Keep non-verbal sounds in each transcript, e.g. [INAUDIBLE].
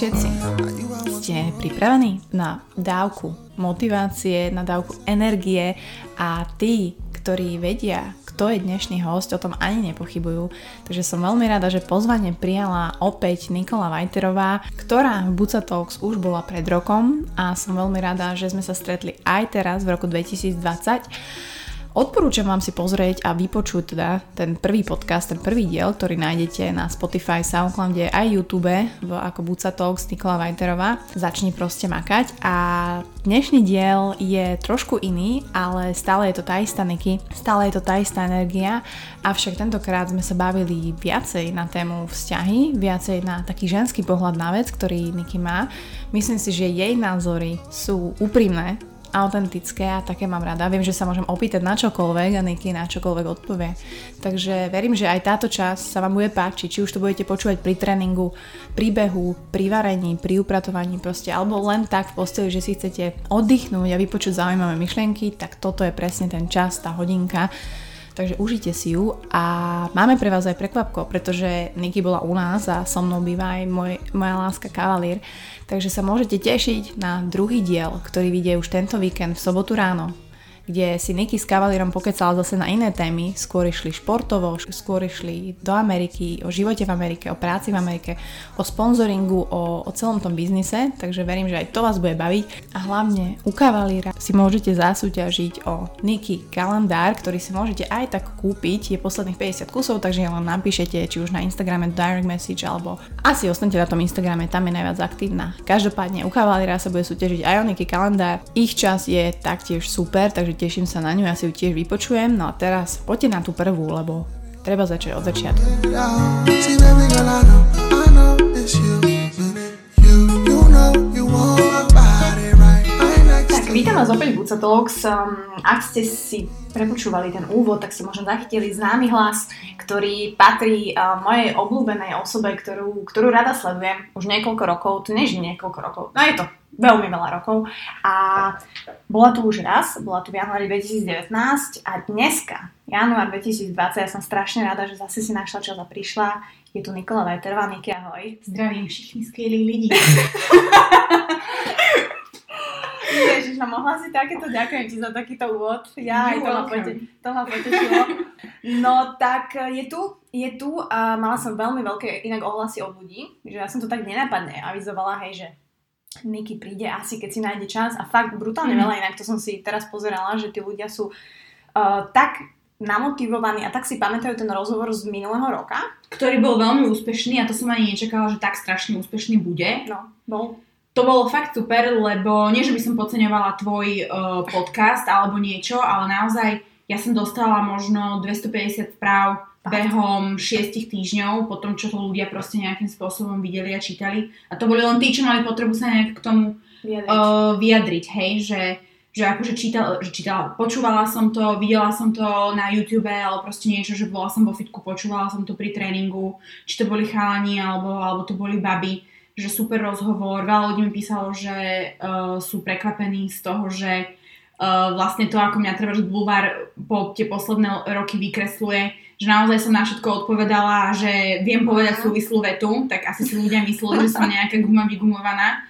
všetci. Ste pripravení na dávku motivácie, na dávku energie a tí, ktorí vedia, kto je dnešný host, o tom ani nepochybujú. Takže som veľmi rada, že pozvanie prijala opäť Nikola Vajterová, ktorá v Buca Talks už bola pred rokom a som veľmi rada, že sme sa stretli aj teraz v roku 2020 Odporúčam vám si pozrieť a vypočuť teda ten prvý podcast, ten prvý diel, ktorý nájdete na Spotify, Soundcloude aj YouTube v, ako Buca Talks Nikola Vajterová. Začni proste makať a dnešný diel je trošku iný, ale stále je to tá istá Niky, stále je to tá istá energia, avšak tentokrát sme sa bavili viacej na tému vzťahy, viacej na taký ženský pohľad na vec, ktorý Niky má. Myslím si, že jej názory sú úprimné, autentické a také mám rada. Viem, že sa môžem opýtať na čokoľvek a Niky na čokoľvek odpovie. Takže verím, že aj táto časť sa vám bude páčiť, či už to budete počúvať pri tréningu, pri behu, pri varení, pri upratovaní proste, alebo len tak v posteli, že si chcete oddychnúť a vypočuť zaujímavé myšlienky, tak toto je presne ten čas, tá hodinka, takže užite si ju a máme pre vás aj prekvapko, pretože Niky bola u nás a so mnou býva aj môj, moja láska Kavalír, takže sa môžete tešiť na druhý diel, ktorý vyjde už tento víkend v sobotu ráno kde si Niky s Kavalírom pokecala zase na iné témy, skôr išli športovo, skôr išli do Ameriky, o živote v Amerike, o práci v Amerike, o sponzoringu, o, o celom tom biznise, takže verím, že aj to vás bude baviť. A hlavne u Kavalíra si môžete zasúťažiť o Niky kalendár, ktorý si môžete aj tak kúpiť, je posledných 50 kusov, takže len napíšete či už na Instagrame direct message alebo asi ostanete na tom Instagrame, tam je najviac aktívna. Každopádne u Kavalíra sa bude súťažiť aj o Niky kalendár, ich čas je taktiež super, takže teším sa na ňu, ja si ju tiež vypočujem. No a teraz poďte na tú prvú, lebo treba začať od začiatku. Tak, vítam vás opäť v Buca Talks. Um, ak ste si prepočúvali ten úvod, tak ste možno zachytili známy hlas, ktorý patrí uh, mojej obľúbenej osobe, ktorú, ktorú rada sledujem už niekoľko rokov. To je niekoľko rokov, no je to veľmi veľa rokov. A bola tu už raz, bola tu v januári 2019 a dneska, január 2020, ja som strašne rada, že zase si našla čas a prišla. Je tu Nikola Vajterová, Niky, ahoj. Zdravím všetkých skvelých ľudí. [LAUGHS] Ježiš, no mohla si takéto, ďakujem ti za takýto úvod. Ja aj to ma, pote, to ma potešilo. No tak je tu, je tu a mala som veľmi veľké inak ohlasy od ľudí, že ja som to tak nenápadne avizovala, hej, že Niky príde asi, keď si nájde čas a fakt brutálne mm. veľa, inak to som si teraz pozerala, že tí ľudia sú uh, tak namotivovaní a tak si pamätajú ten rozhovor z minulého roka. Ktorý bol veľmi úspešný a to som ani nečakala, že tak strašne úspešný bude. No, bol. To bolo fakt super, lebo nie, že by som podceňovala tvoj uh, podcast alebo niečo, ale naozaj ja som dostala možno 250 správ behom šiestich týždňov, po tom, čo to ľudia proste nejakým spôsobom videli a čítali. A to boli len tí, čo mali potrebu sa nejak k tomu vyjadriť, uh, vyjadriť hej, že, že akože čítal, že čítala, počúvala som to, videla som to na YouTube, ale proste niečo, že bola som vo fitku, počúvala som to pri tréningu, či to boli chalani, alebo, alebo to boli baby, že super rozhovor, veľa ľudí mi písalo, že uh, sú prekvapení z toho, že uh, vlastne to, ako mňa treba, že Bulvár po tie posledné roky vykresluje, že naozaj som na všetko odpovedala že viem povedať súvislú vetu, tak asi si ľudia mysleli, že som nejaká guma vygumovaná.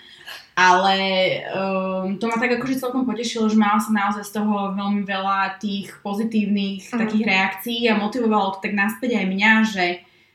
Ale um, to ma tak akože celkom potešilo, že mala som naozaj z toho veľmi veľa tých pozitívnych mm. takých reakcií a motivovalo to tak naspäť aj mňa, že,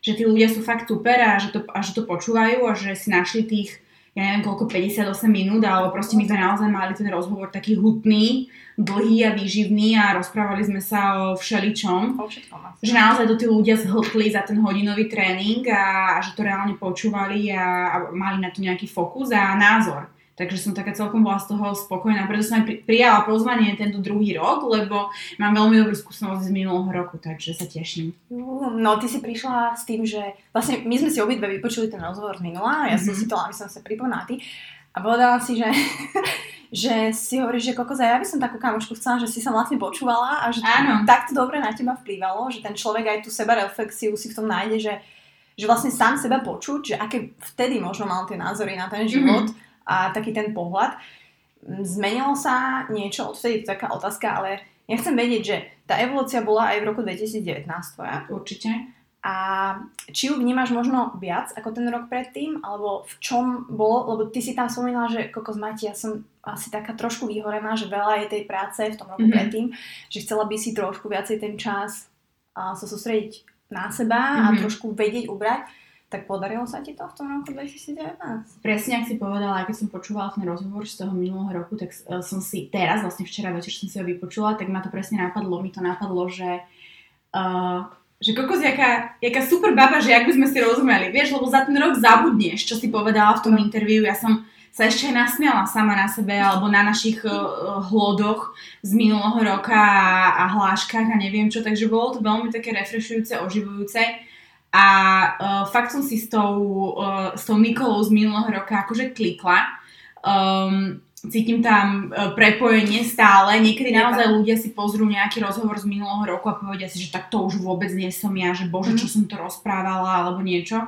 že tí ľudia sú fakt super a že, to, a že to počúvajú a že si našli tých ja neviem koľko, 58 minút, alebo proste my sme naozaj mali ten rozhovor taký hutný, dlhý a výživný a rozprávali sme sa o všeličom. O všetkom. Že naozaj to tí ľudia zhltli za ten hodinový tréning a, a že to reálne počúvali a, a mali na to nejaký fokus a názor. Takže som taká celkom bola z toho spokojná, preto som aj prijala pozvanie tento druhý rok, lebo mám veľmi dobrú skúsenosť z minulého roku, takže sa teším. No, ty si prišla s tým, že vlastne my sme si obidve vypočuli ten rozhovor z minula, ja mm-hmm. som si to, aby som sa pripomínala ty, a povedala si, že, [LAUGHS] že si hovoríš, že kokos, ja by som takú kamošku chcela, že si sa vlastne počúvala a že Áno. takto dobre na teba vplývalo, že ten človek aj tú seba reflexiu si v tom nájde, že, že vlastne sám seba počuť, že aké vtedy možno mal tie názory na ten život, mm-hmm a taký ten pohľad. Zmenilo sa niečo, odvtedy to taká otázka, ale ja chcem vedieť, že tá evolúcia bola aj v roku 2019 tvoja. Určite. A či ju vnímaš možno viac ako ten rok predtým, alebo v čom bolo, lebo ty si tam spomínala, že kokos Mati, ja som asi taká trošku vyhorená, že veľa je tej práce v tom roku mm-hmm. predtým, že chcela by si trošku viacej ten čas sa sústrediť na seba mm-hmm. a mhm. trošku vedieť ubrať. Tak podarilo sa ti to v tom roku 2019? Presne, ak si povedala, keď som počúvala ten rozhovor z toho minulého roku, tak uh, som si teraz, vlastne včera večer som si ho vypočula, tak ma to presne napadlo, mi to napadlo, že uh, že kokos, jaká, jaká super baba, že ak by sme si rozumeli, vieš, lebo za ten rok zabudneš, čo si povedala v tom interviu, ja som sa ešte aj nasmiala sama na sebe alebo na našich uh, hlodoch z minulého roka a, a hláškach a neviem čo, takže bolo to veľmi také refreshujúce, oživujúce a uh, fakt som si s tou, uh, s tou Nikolou z minulého roka akože klikla. Um, cítim tam prepojenie stále. Niekedy naozaj ľudia si pozrú nejaký rozhovor z minulého roku a povedia si, že tak to už vôbec nie som ja, že bože, čo mhm. som to rozprávala alebo niečo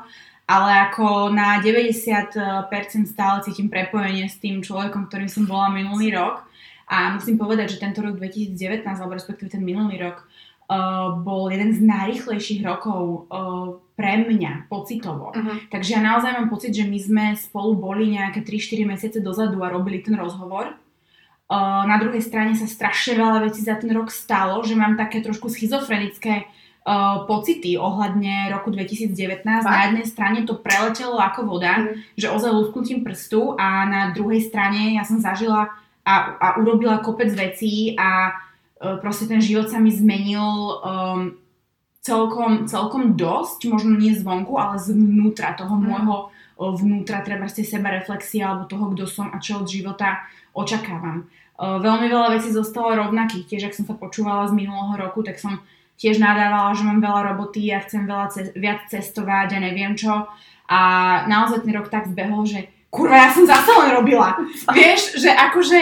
ale ako na 90% stále cítim prepojenie s tým človekom, ktorým som bola minulý rok. A musím povedať, že tento rok 2019, alebo respektíve ten minulý rok, uh, bol jeden z najrychlejších rokov uh, pre mňa pocitovo. Uh-huh. Takže ja naozaj mám pocit, že my sme spolu boli nejaké 3-4 mesiace dozadu a robili ten rozhovor. Uh, na druhej strane sa strašne veľa vecí za ten rok stalo, že mám také trošku schizofrenické uh, pocity ohľadne roku 2019. Fakt? Na jednej strane to preletelo ako voda, mm. že ozaj lusknutím prstu a na druhej strane ja som zažila a, a urobila kopec vecí a proste ten život sa mi zmenil um, celkom, celkom dosť, možno nie zvonku, ale zvnútra toho mm. môjho uh, vnútra, treba ste seba reflexie alebo toho, kto som a čo od života očakávam. Uh, veľmi veľa vecí zostalo rovnakých, tiež ak som sa počúvala z minulého roku, tak som tiež nadávala, že mám veľa roboty a chcem veľa ce- viac cestovať a neviem čo. A naozaj ten rok tak zbehol, že kurva, ja som zase len robila. [LAUGHS] Vieš, že akože,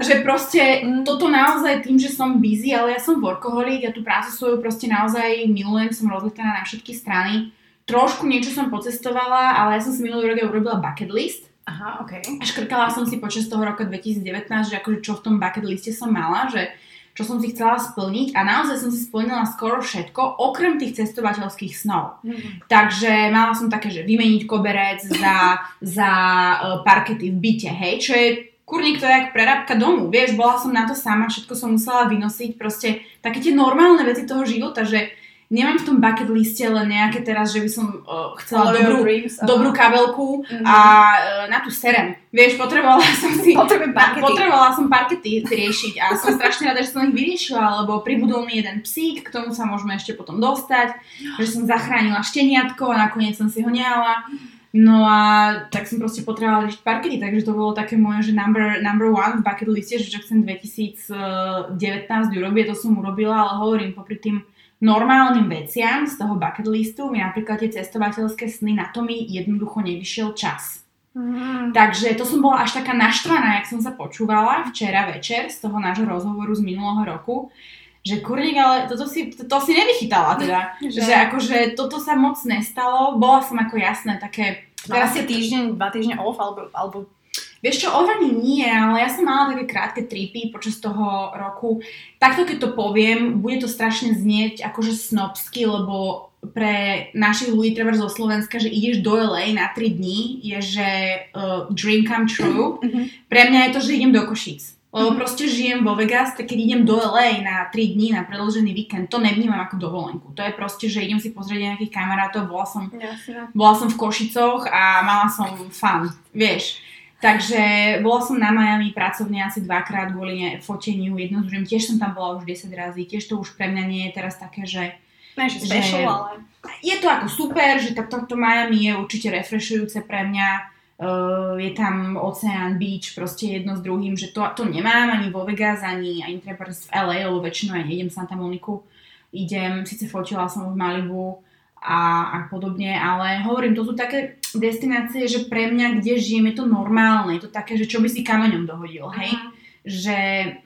že proste toto naozaj tým, že som busy, ale ja som workoholik, ja tú prácu svoju proste naozaj milujem, som rozletaná na všetky strany. Trošku niečo som pocestovala, ale ja som si minulý rok urobila bucket list. Aha, ok. A škrtala som si počas toho roka 2019, že akože čo v tom bucket liste som mala, že čo som si chcela splniť a naozaj som si splnila skoro všetko, okrem tých cestovateľských snov. Mm. Takže mala som také, že vymeniť koberec za, za uh, parkety v byte, hej, čo je kurník to je jak prerábka domu, vieš, bola som na to sama, všetko som musela vynosiť, proste také tie normálne veci toho života, že nemám v tom bucket liste len nejaké teraz, že by som uh, chcela dobrú, dreams, dobrú kabelku mm-hmm. a uh, na tú serem. Vieš, potrebovala som si... Potrebovala som parkety riešiť a som strašne rada, že som ich vyriešila, lebo pribudol mi jeden psík, k tomu sa môžeme ešte potom dostať, že som zachránila šteniatko a nakoniec som si ho nehala. No a tak som proste potrebovala riešiť parkety, takže to bolo také moje, že number, number one v bucket liste, že čo chcem 2019 urobiť, to som urobila, ale hovorím, popri tým normálnym veciam z toho bucket listu mi napríklad tie cestovateľské sny, na to mi jednoducho nevyšiel čas. Mm. Takže to som bola až taká naštvaná, jak som sa počúvala včera večer z toho nášho rozhovoru z minulého roku, že kurník, ale toto si, to, to si nevychytala teda, [LAUGHS] že? že akože toto sa moc nestalo, bola som ako jasné také... Teraz si týždeň, dva týždne off, alebo, alebo Vieš čo, overný nie, ale ja som mala také krátke tripy počas toho roku. Takto keď to poviem, bude to strašne znieť akože snobsky, lebo pre našich ľudí, treba zo Slovenska, že ideš do LA na 3 dní, je že uh, dream come true. Mm-hmm. Pre mňa je to, že idem do Košíc. Lebo mm-hmm. proste žijem vo Vegas, tak keď idem do LA na 3 dní, na predlžený víkend, to nevnímam ako dovolenku. To je proste, že idem si pozrieť nejakých kamarátov, bola som, bola som v Košicoch a mala som fun, vieš. Takže bola som na Miami pracovne asi dvakrát kvôli foteniu, jedno z tiež som tam bola už 10 razy, tiež to už pre mňa nie je teraz také, že... Ne, že special, ale... Je to ako super, že to, to, to Miami je určite refreshujúce pre mňa, uh, je tam Ocean Beach, proste jedno s druhým, že to, to nemám ani vo Vegas, ani, ani treba v LA, lebo väčšinou ja nejdem Santa Moniku, idem, síce fotila som v Malibu, a, a podobne, ale hovorím, to sú také destinácie, že pre mňa, kde žijem, je to normálne, je to také, že čo by si kameňom dohodil, hej? Uh-huh. Že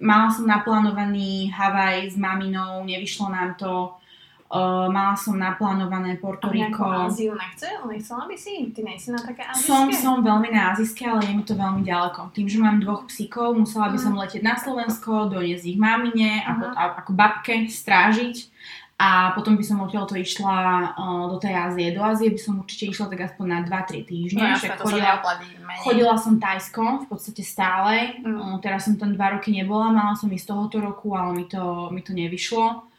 mala som naplánovaný Havaj s maminou, nevyšlo nám to, uh, mala som naplánované Porto Rico. A Áziu nechce? Nechcela by si? Ty nejsi na také azijské? Som, som veľmi na azijské, ale je mi to veľmi ďaleko. Tým, že mám dvoch psíkov, musela by som letieť na Slovensko, doniesť ich mamine, uh-huh. ako, ako babke, strážiť A potom by som odtiaľ to išla uh, do tej Ázie. Do Ázie by som určite išla tak aspoň na 2-3 týždne. No Však chodila, chodila som Tajskom v podstate stále. Mm. Uh, teraz som tam 2 roky nebola, mala som ísť tohoto roku, ale mi to, mi to nevyšlo.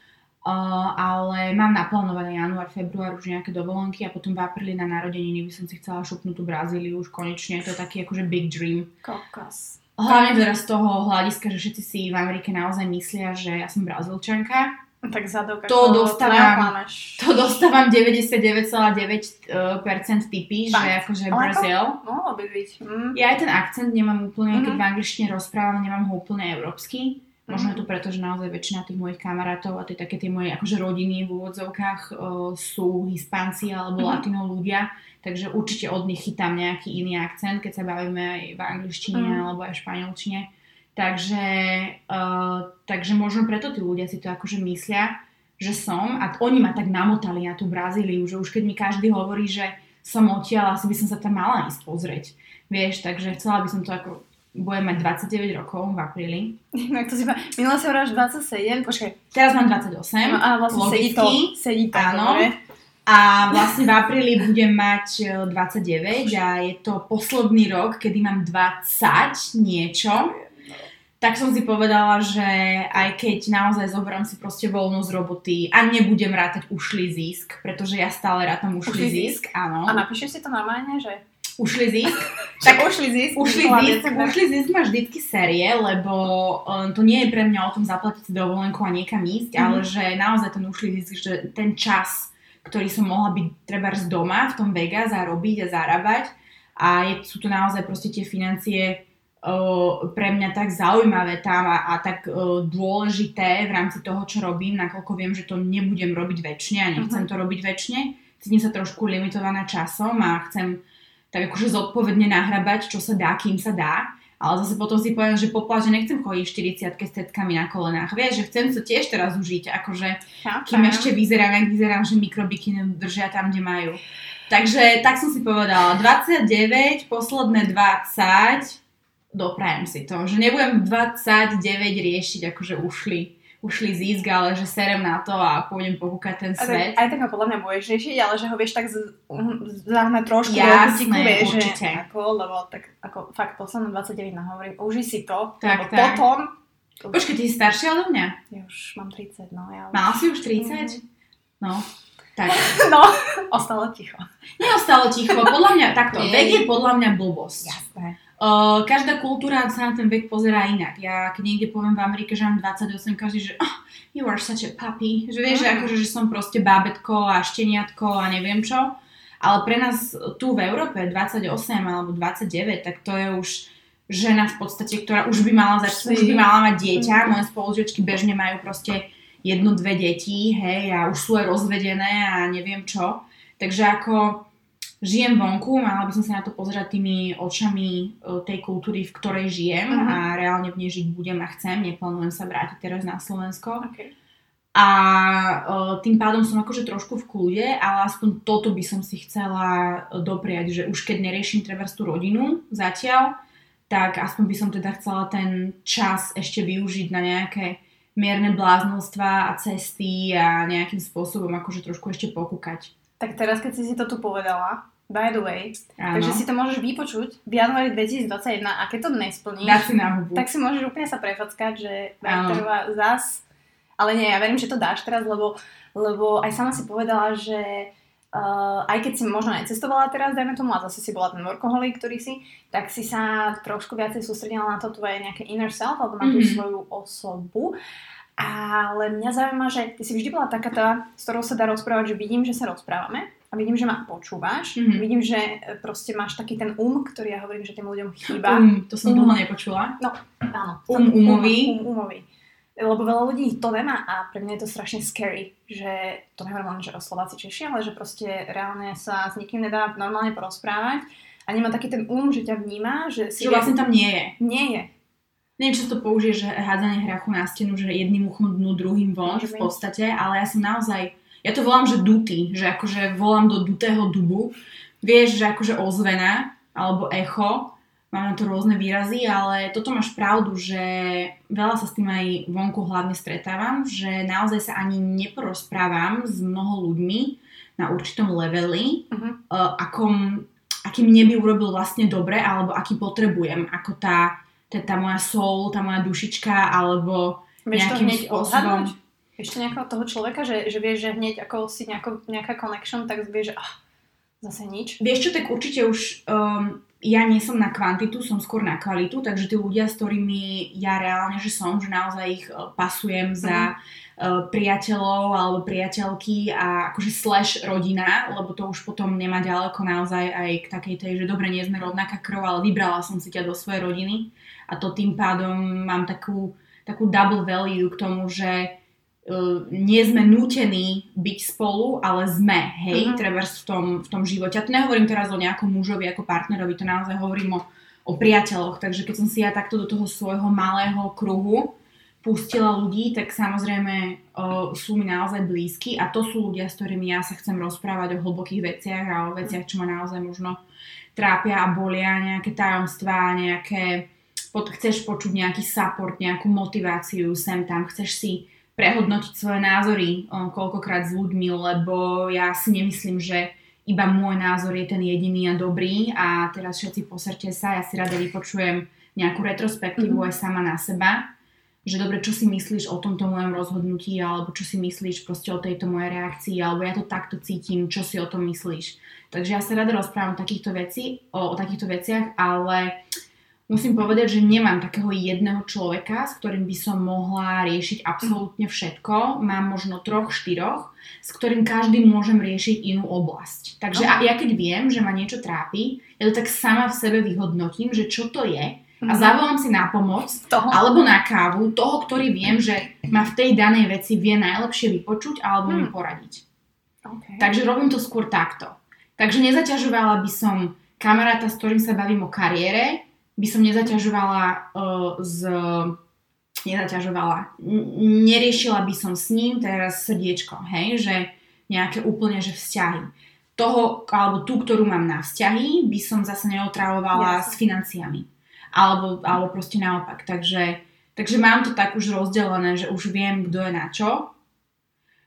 Uh, ale mám naplánované január, február už nejaké dovolenky a potom v apríli na narodeniny by som si chcela šupnúť tú Brazíliu už konečne. To je taký akože big dream. Kokos. Hlavne teraz z toho hľadiska, že všetci si v Amerike naozaj myslia, že ja som Brazílčanka. Tak zadok, To dostávam-. To dostávam 99,9% typy, že akože Brazil. Mohlo by byť. Mm. Ja aj ten akcent nemám úplne, keď Mhm. v angličtine rozprávam, nemám ho úplne európsky. Možno je to preto, že naozaj väčšina tých mojich kamarátov a tie také tie moje akože rodiny v úvodzovkách uh, sú hispánci alebo Mhm. latino ľudia, takže určite od nich chytám nejaký iný akcent, keď sa bavíme aj v angličtine Mhm. alebo aj v španielčine. Takže, uh, takže možno preto tí ľudia si to akože myslia, že som a oni ma tak namotali na tú Brazíliu, že už keď mi každý hovorí, že som odtiaľ, asi by som sa tam mala ísť pozrieť. Vieš, takže chcela by som to ako budem mať 29 rokov v apríli. Inak to si pa... Minula si hovorila, že 27, počkaj. Teraz mám 28. No, a vlastne sedí to, logicky. sedí to, Áno. dobre. A vlastne v apríli budem mať e, 29 a je to posledný rok, kedy mám 20 niečo. Tak som si povedala, že aj keď naozaj zoberiem si proste voľnú z roboty a nebudem rátať ušlý zisk, pretože ja stále rátam ušlý, Ušlý zisk, áno. A napíšeš si to normálne, že... Ušlý zisk. [LAUGHS] Tak ušli zisk. Ušli zisk, ušli zisk má vždycky série, lebo um, to nie je pre mňa o tom zaplatiť si dovolenku a niekam ísť, Mhm. ale že naozaj ten ušli zisk, že ten čas, ktorý som mohla byť treba doma v tom Vegas a robiť a zarábať a je, sú to naozaj proste tie financie uh, pre mňa tak zaujímavé tam a, a tak uh, dôležité v rámci toho, čo robím, nakoľko viem, že to nebudem robiť väčšine a nechcem Mhm. to robiť väčšine. Cítim sa trošku limitovaná časom a chcem tak akože zodpovedne nahrabať, čo sa dá, kým sa dá. Ale zase potom si poviem, že po pláži nechcem chodiť 40 s tetkami na kolenách. Vieš, že chcem to tiež teraz užiť, akože kým Chápem. ešte vyzerám, jak vyzerám, že mikrobikiny držia tam, kde majú. Takže tak som si povedala, 29, posledné 20, doprajem si to, že nebudem 29 riešiť, akože ušli, ušli zisk, ale že serem na to a pôjdem pohúkať ten svet. aj tak ho podľa mňa budeš riešiť, ale že ho vieš tak z- um, zahnať trošku Jasné, vieš, určite. že ako, lebo tak ako fakt posledné 29 nahovorím, uži si to, Tak, lebo tak. potom, Počkej, ty si staršia odo mňa? ja už mám 30, no ja už... Mala si už 30? No, tak. [LAUGHS] No, ostalo ticho. Neostalo ticho, podľa mňa takto. Vek je podľa mňa blbosť. Jasné. Uh, každá kultúra sa na ten vek pozerá inak. Ja keď niekde poviem v Amerike, že mám 28, každý, že oh, you are such a puppy. Že vieš, Mm. akože, že som proste bábetko a šteniatko a neviem čo. Ale pre nás tu v Európe 28 alebo 29, tak to je už žena v podstate, ktorá už by mala začať, už by mala mať dieťa. Mm. Moje spolužiačky bežne majú proste jedno, dve deti, hej, a už sú aj rozvedené a neviem čo. Takže ako žijem vonku, mala by som sa na to pozerať tými očami e, tej kultúry, v ktorej žijem Mhm. a reálne v nej žiť budem a chcem. Neplánujem sa vrátiť teraz na Slovensko. Okay. A uh, tým pádom som akože trošku v kľude, ale aspoň toto by som si chcela e, dopriať, že už keď neriešim treba tú rodinu zatiaľ, tak aspoň by som teda chcela ten čas ešte využiť na nejaké mierne bláznostva a cesty a nejakým spôsobom akože trošku ešte pokúkať. Tak teraz, keď si si to tu povedala, by the way, Áno. takže si to môžeš vypočuť v januári 2021 a keď to nesplníš, si na hubu. tak si môžeš úplne sa prefackať, že trvá zas. Ale nie, ja verím, že to dáš teraz, lebo, lebo aj sama si povedala, že uh, aj keď si možno necestovala teraz, dajme tomu, a zase si bola ten workoholik, ktorý si, tak si sa trošku viacej sústredila na to tvoje nejaké inner self, alebo na tú Mhm. svoju osobu. Ale mňa zaujíma, že ty si vždy bola taká tá, s ktorou sa dá rozprávať, že vidím, že sa rozprávame a vidím, že ma počúvaš, Mhm. vidím, že e, proste máš taký ten um, ktorý ja hovorím, že tým ľuďom chýba. Um, to som Um. dlho nepočula. Áno. Um umový. Um, umový. Lebo veľa ľudí to nemá a pre mňa je to strašne scary, že to nehovorím len, že o Slováci Češi, ale že proste reálne sa s nikým nedá normálne porozprávať a nemá taký ten um, že ťa vníma, že si Že vlastne tam nie je. nie je. Neviem, sa to použije, že hádzanie hrachu na stenu, že jedným uchom dnu, druhým von v podstate, ale ja som naozaj, ja to volám, že duty, že akože volám do dutého dubu, vieš, že akože ozvena, alebo echo, mám na to rôzne výrazy, ale toto máš pravdu, že veľa sa s tým aj vonku hlavne stretávam, že naozaj sa ani neporozprávam s mnoho ľuďmi na určitom leveli, uh-huh. uh, akom, aký mne by urobil vlastne dobre, alebo aký potrebujem, ako tá, tá, moja soul, tá moja dušička, alebo Vieš nejakým to spôsobom... odhadnúť? Ešte nejakého toho človeka, že, že vieš, že hneď ako si nejako, nejaká connection, tak vieš, že ah, zase nič. Vieš čo, tak určite už um, ja nie som na kvantitu, som skôr na kvalitu, takže tí ľudia, s ktorými ja reálne, že som, že naozaj ich uh, pasujem za uh, priateľov alebo priateľky a akože slash rodina, lebo to už potom nemá ďaleko naozaj aj k takej tej, že dobre, nie sme rovnaká krv, ale vybrala som si ťa do svojej rodiny a to tým pádom mám takú, takú double value k tomu, že uh, nie sme nútení byť spolu, ale sme, hej, uh-huh. treba v tom, v tom živote. A to nehovorím teraz o nejakom mužovi ako partnerovi, to naozaj hovorím o, o priateľoch. Takže keď som si ja takto do toho svojho malého kruhu pustila ľudí, tak samozrejme uh, sú mi naozaj blízky a to sú ľudia, s ktorými ja sa chcem rozprávať o hlbokých veciach a o veciach, čo ma naozaj možno trápia a bolia, nejaké tajomstvá, nejaké, pod, chceš počuť nejaký support, nejakú motiváciu sem tam, chceš si prehodnotiť svoje názory o, koľkokrát s ľuďmi, lebo ja si nemyslím, že iba môj názor je ten jediný a dobrý a teraz všetci poserte sa, ja si rada vypočujem nejakú retrospektívu mm-hmm. aj sama na seba, že dobre, čo si myslíš o tomto mojom rozhodnutí, alebo čo si myslíš proste o tejto mojej reakcii, alebo ja to takto cítim, čo si o tom myslíš. Takže ja sa rada rozprávam o takýchto, veci, o, o takýchto veciach, ale musím povedať, že nemám takého jedného človeka, s ktorým by som mohla riešiť absolútne všetko. Mám možno troch, štyroch, s ktorým každý môžem riešiť inú oblasť. Takže a ja keď viem, že ma niečo trápi, ja to tak sama v sebe vyhodnotím, že čo to je a Mhm. zavolám si na pomoc Toho. alebo na kávu toho, ktorý viem, že ma v tej danej veci vie najlepšie vypočuť alebo mi Hmm. poradiť. Okay. Takže robím to skôr takto. Takže nezaťažovala by som kamaráta, s ktorým sa bavím o kariére, by som nezaťažovala uh, z... Nezaťažovala. N- neriešila by som s ním teraz srdiečko, hej, že nejaké úplne, že vzťahy. Toho, alebo tú, ktorú mám na vzťahy, by som zase neotravovala Jasne. s financiami. Alebo, alebo proste naopak. Takže, takže mám to tak už rozdelené, že už viem, kto je na čo.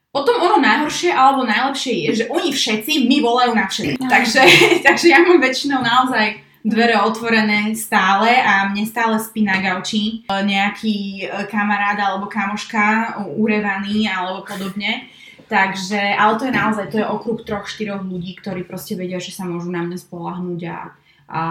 Potom ono najhoršie alebo najlepšie je, že oni všetci mi volajú na všetko. Takže, [LAUGHS] takže ja mám väčšinou naozaj dvere otvorené stále a mne stále spí na gauči nejaký e, kamarát alebo kamoška urevaný alebo podobne. Takže, ale to je naozaj, to je okruh troch, štyroch ľudí, ktorí proste vedia, že sa môžu na mňa spolahnúť a, a,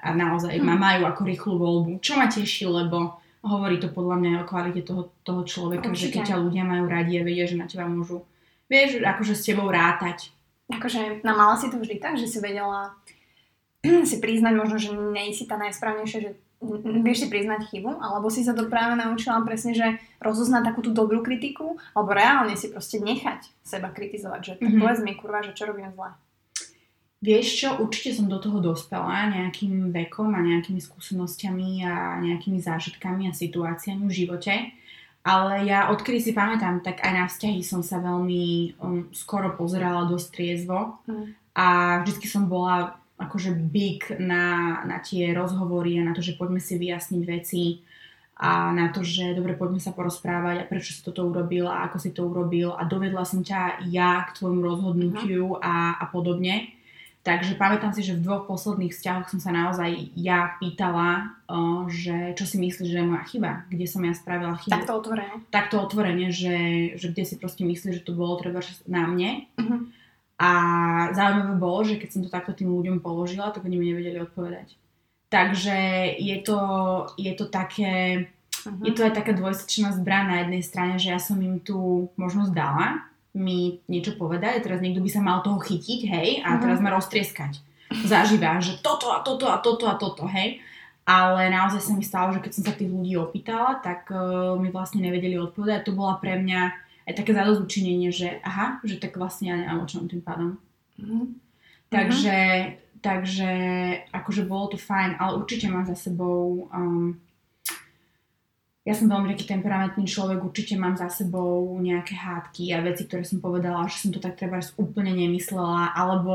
a naozaj ma majú ako rýchlu voľbu. Čo ma teší, lebo hovorí to podľa mňa o kvalite toho, toho človeka, že keď Určite. ťa ľudia majú radi a vedia, že na teba môžu, vieš, akože s tebou rátať. Akože, no mala si to vždy tak, že si vedela [CLEARS THROAT] si priznať možno, že nie si tá najsprávnejšia, že vieš si priznať chybu, alebo si sa to práve naučila presne, že rozoznať takú tú dobrú kritiku, alebo reálne si proste nechať seba kritizovať, že tak Mhm. povedz mi kurva, že čo robím zle. Vieš čo, určite som do toho dospela nejakým vekom a nejakými skúsenosťami a nejakými zážitkami a situáciami v živote. Ale ja odkedy si pamätám, tak aj na vzťahy som sa veľmi um, skoro pozerala dosť triezvo Mm. a vždycky som bola akože big na, na tie rozhovory a na to, že poďme si vyjasniť veci a na to, že dobre, poďme sa porozprávať a prečo si toto urobil a ako si to urobil a dovedla som ťa ja k tvojmu rozhodnutiu a, a podobne. Takže pamätám si, že v dvoch posledných vzťahoch som sa naozaj ja pýtala, že čo si myslíš, že je moja chyba, kde som ja spravila chybu. Takto otvorene. Takto otvorene, že, že kde si proste myslíš, že to bolo treba na mne. Mhm. A zaujímavé bolo, že keď som to takto tým ľuďom položila, tak oni mi nevedeli odpovedať. Takže je to, je to také, Mhm. je to aj taká dvojsečná zbraň na jednej strane, že ja som im tú možnosť dala mi niečo povedať a teraz niekto by sa mal toho chytiť, hej, a Mhm. teraz ma roztrieskať. Zažíva, že toto a toto a toto a toto, hej. Ale naozaj sa mi stalo, že keď som sa tých ľudí opýtala, tak uh, mi vlastne nevedeli odpovedať. To bola pre mňa aj také zadozučinenie, že aha, že tak vlastne ja nemám o čom tým pádom. Mhm. Takže, takže akože bolo to fajn, ale určite mám za sebou um, ja som veľmi taký temperamentný človek, určite mám za sebou nejaké hádky a veci, ktoré som povedala, že som to tak treba úplne nemyslela, alebo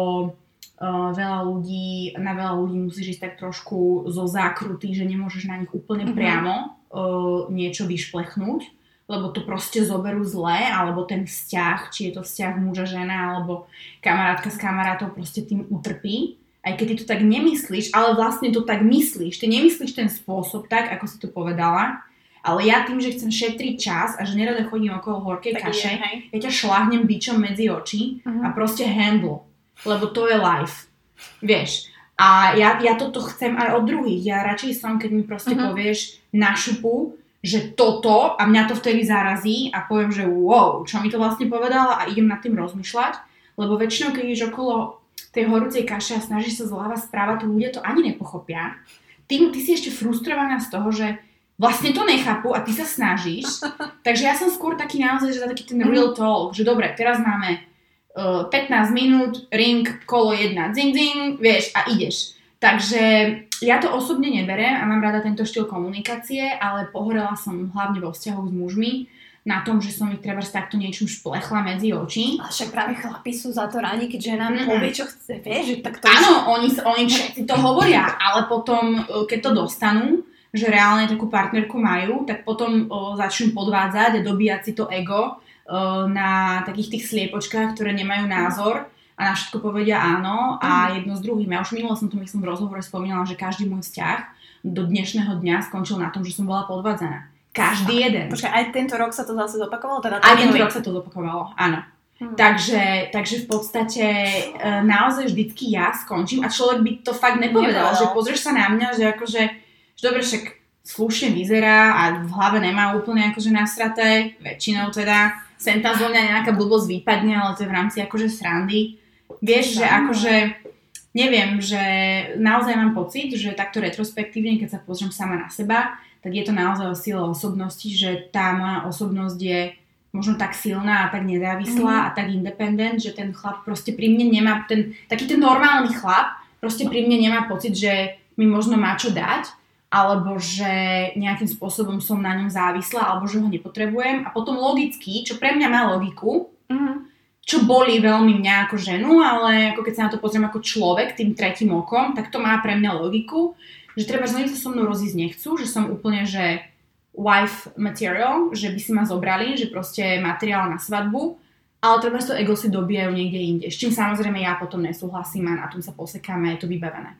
uh, veľa ľudí, na veľa ľudí musíš ísť tak trošku zo zákruty, že nemôžeš na nich úplne Mhm. priamo uh, niečo vyšplechnúť, lebo to proste zoberú zle, alebo ten vzťah, či je to vzťah muža, žena, alebo kamarátka s kamarátov proste tým utrpí. Aj keď ty to tak nemyslíš, ale vlastne to tak myslíš. Ty nemyslíš ten spôsob tak, ako si to povedala, ale ja tým, že chcem šetriť čas a že nerada chodím okolo horkej Tak kaše, je, hej. ja ťa šláhnem bičom medzi oči Mhm. a proste handle, lebo to je life. Vieš. A ja, ja toto chcem aj od druhých. Ja radšej som, keď mi proste Mhm. povieš na šupu, že toto a mňa to vtedy zarazí a poviem, že wow, čo mi to vlastne povedala a idem nad tým rozmýšľať, lebo väčšinou, keď ideš okolo tej horúcej kaše a snažíš sa zľava správa, to ľudia to ani nepochopia. Ty, ty si ešte frustrovaná z toho, že vlastne to nechápu a ty sa snažíš. [LAUGHS] Takže ja som skôr taký naozaj, že taký ten real talk, že dobre, teraz máme uh, 15 minút, ring, kolo 1, zing, zing, vieš, a ideš. Takže ja to osobne neberem a mám rada tento štýl komunikácie, ale pohorela som hlavne vo vzťahoch s mužmi na tom, že som ich treba takto niečím šplechla medzi oči. Ale však práve chlapi sú za to rádi, keď žena Mm-mm. povie, čo chce, vieš, tak to Áno, oni, oni [LAUGHS] všetci to hovoria, ale potom, uh, keď to dostanú, že reálne takú partnerku majú, tak potom uh, začnú podvádzať a dobíjať si to ego uh, na takých tých sliepočkách, ktoré nemajú názor a na všetko povedia áno a jedno s druhým. Ja už minule som to myslím v rozhovore spomínala, že každý môj vzťah do dnešného dňa skončil na tom, že som bola podvádzaná. Každý jeden. Počkaj, aj tento rok sa to zase zopakovalo? Teda Aj ten tento rok sa to zopakovalo, áno. Hm. Takže, takže v podstate e, naozaj vždycky ja skončím a človek by to fakt nepovedal, Nepovedal. že pozrieš sa na mňa, že akože, že dobre, však slušne vyzerá a v hlave nemá úplne akože nasraté, väčšinou teda, sem tam zo mňa nejaká blbosť vypadne, ale to je v rámci akože srandy. Vieš, že akože, neviem, že naozaj mám pocit, že takto retrospektívne, keď sa pozriem sama na seba, tak je to naozaj o sile osobnosti, že tá moja osobnosť je možno tak silná a tak nezávislá Mhm. a tak independent, že ten chlap proste pri mne nemá, ten, taký ten normálny chlap proste pri mne nemá pocit, že mi možno má čo dať, alebo že nejakým spôsobom som na ňom závislá, alebo že ho nepotrebujem. A potom logicky, čo pre mňa má logiku, Mhm. čo bolí veľmi mňa ako ženu, ale ako keď sa na to pozriem ako človek tým tretím okom, tak to má pre mňa logiku, že treba, že sa so mnou rozísť nechcú, že som úplne, že wife material, že by si ma zobrali, že proste materiál na svadbu, ale treba to ego si dobijajú niekde inde. S čím samozrejme ja potom nesúhlasím a na tom sa posekáme, je to vybavené.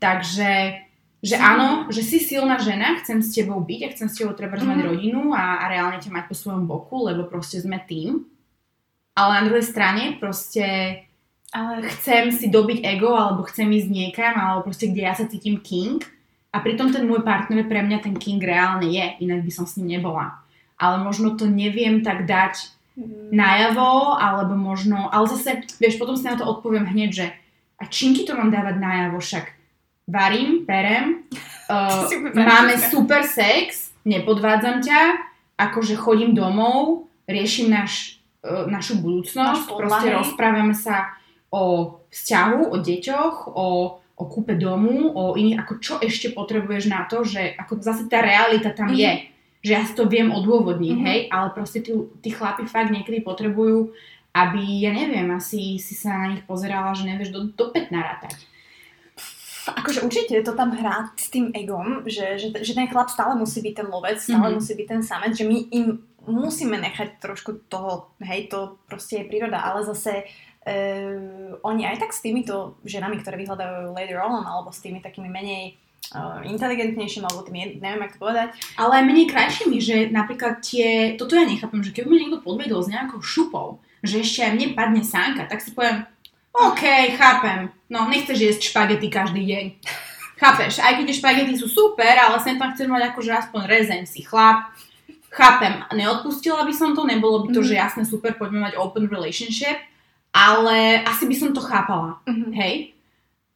Takže, že áno, že si silná žena, chcem s tebou byť a chcem s tebou treba mať Mhm. rodinu a, a reálne ťa mať po svojom boku, lebo proste sme tým. Ale na druhej strane proste Ale chcem si dobiť ego, alebo chcem ísť niekam, alebo proste kde ja sa cítim king. A pritom ten môj partner pre mňa ten king reálne je, inak by som s ním nebola. Ale možno to neviem tak dať mm, najavo, alebo možno, ale zase, vieš, potom si na to odpoviem hneď, že a čím ti to mám dávať najavo, však varím, perem, [LAUGHS] uh, máme super sex, nepodvádzam ťa, akože chodím domov, riešim náš, uh, našu budúcnosť, Náš proste rozprávame sa o vzťahu, o deťoch, o, o kúpe domu, o iných, ako čo ešte potrebuješ na to, že ako zase tá realita tam Mhm. je, že ja si to viem odôvodniť, Mhm. hej, ale proste tí, tí chlapi fakt niekedy potrebujú, aby, ja neviem, asi si sa na nich pozerala, že nevieš do, do 5 narátať. Akože určite to tam hrá s tým egom, že, že, že ten chlap stále musí byť ten lovec, stále Mhm. musí byť ten samec, že my im musíme nechať trošku toho, hej, to proste je príroda, ale zase uh, oni aj tak s týmito ženami, ktoré vyhľadajú later on, alebo s tými takými menej uh, inteligentnejšími, alebo tými, neviem, jak to povedať, Ale aj menej krajšími, že napríklad tie, toto ja nechápem, že keby ma niekto podvedol s nejakou šupou, že ešte aj mne padne sánka, tak si poviem, OK, chápem, no nechceš jesť špagety každý deň. Chápeš, aj keď tie špagety sú super, ale sem tam chceš mať akože aspoň rezeň, si chlap. Chápem, neodpustila by som to, nebolo by to, Mhm. že jasne super, poďme mať open relationship, ale asi by som to chápala. Mhm. Hej?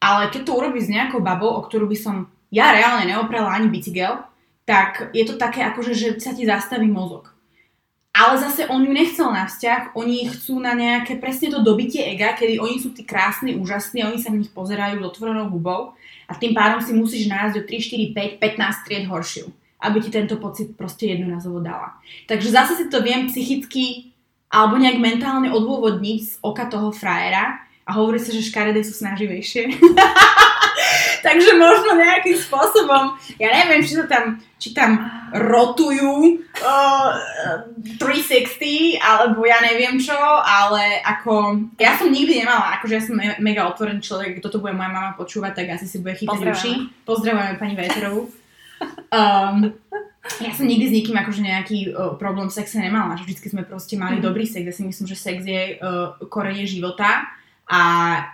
Ale keď to urobíš s nejakou babou, o ktorú by som ja reálne neoprela ani bicykel, tak je to také akože, že sa ti zastaví mozog. Ale zase on ju nechcel na vzťah, oni chcú na nejaké presne to dobitie ega, kedy oni sú tí krásni, úžasní, oni sa v nich pozerajú s otvorenou hubou a tým pádom si musíš nájsť o 3, 4, 5, 15 tried horšiu, aby ti tento pocit proste jednorazovo dala. Takže zase si to viem psychicky alebo nejak mentálne odôvodniť z oka toho frajera, a hovorí sa, že škaredé sú snaživejšie. [LAUGHS] Takže možno nejakým spôsobom, ja neviem, či to tam, či tam rotujú uh, 360, alebo ja neviem čo, ale ako, ja som nikdy nemala, akože ja som me- mega otvorený človek, toto bude moja mama počúvať, tak asi si bude chytať uši. Pozdravujeme pani Vejterovú. Um, ja som nikdy s nikým akože nejaký uh, problém v sexe nemala, že vždycky sme proste mali Mhm. dobrý sex, ja si myslím, že sex je uh, korenie života a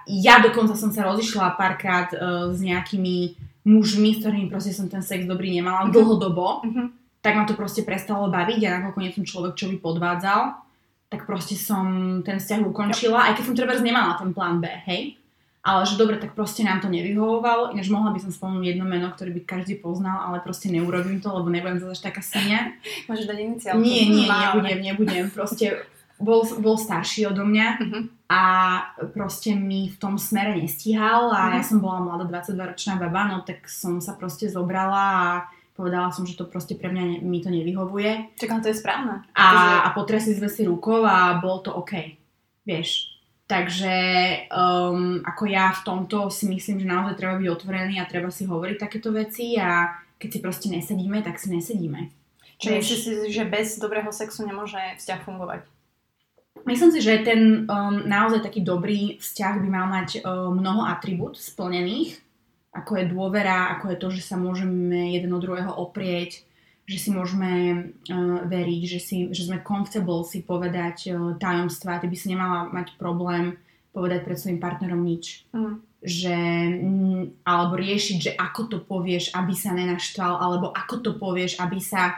ja dokonca som sa rozišla párkrát uh, s nejakými mužmi, s ktorými proste som ten sex dobrý nemala Mhm. dlhodobo, Mhm. tak ma to proste prestalo baviť a nakoľko nie som človek, čo by podvádzal, tak proste som ten vzťah ukončila, aj keď som treba nemala ten plán B, hej? Ale že dobre, tak proste nám to nevyhovovalo, ináč mohla by som spomenúť jedno meno, ktoré by každý poznal, ale proste neurobím to, lebo nebudem zase taká senia. [LAUGHS] Môžeš dať iniciál. Nie, nie, nebudem, nebudem. Proste [LAUGHS] bol, bol starší odo mňa Mhm. a proste mi v tom smere nestíhal a ja Mhm. som bola mladá 22-ročná baba, no tak som sa proste zobrala a povedala som, že to proste pre mňa ne, mi to nevyhovuje Čakám, to je správne. a, a potresli sme si rukou a bol to OK. Vieš. Takže um, ako ja v tomto si myslím, že naozaj treba byť otvorený a treba si hovoriť takéto veci a keď si proste nesedíme, tak si nesedíme. Čiže myslíš si, že bez dobrého sexu nemôže vzťah fungovať? Myslím si, že ten um, naozaj taký dobrý vzťah by mal mať um, mnoho atribút splnených, ako je dôvera, ako je to, že sa môžeme jeden od druhého oprieť, že si môžeme uh, veriť, že, si, že sme comfortable si povedať uh, tajomstvá, ty by si nemala mať problém povedať pred svojim partnerom nič. Mm. Že, mm, alebo riešiť, že ako to povieš, aby sa nenaštval, alebo ako to povieš, aby sa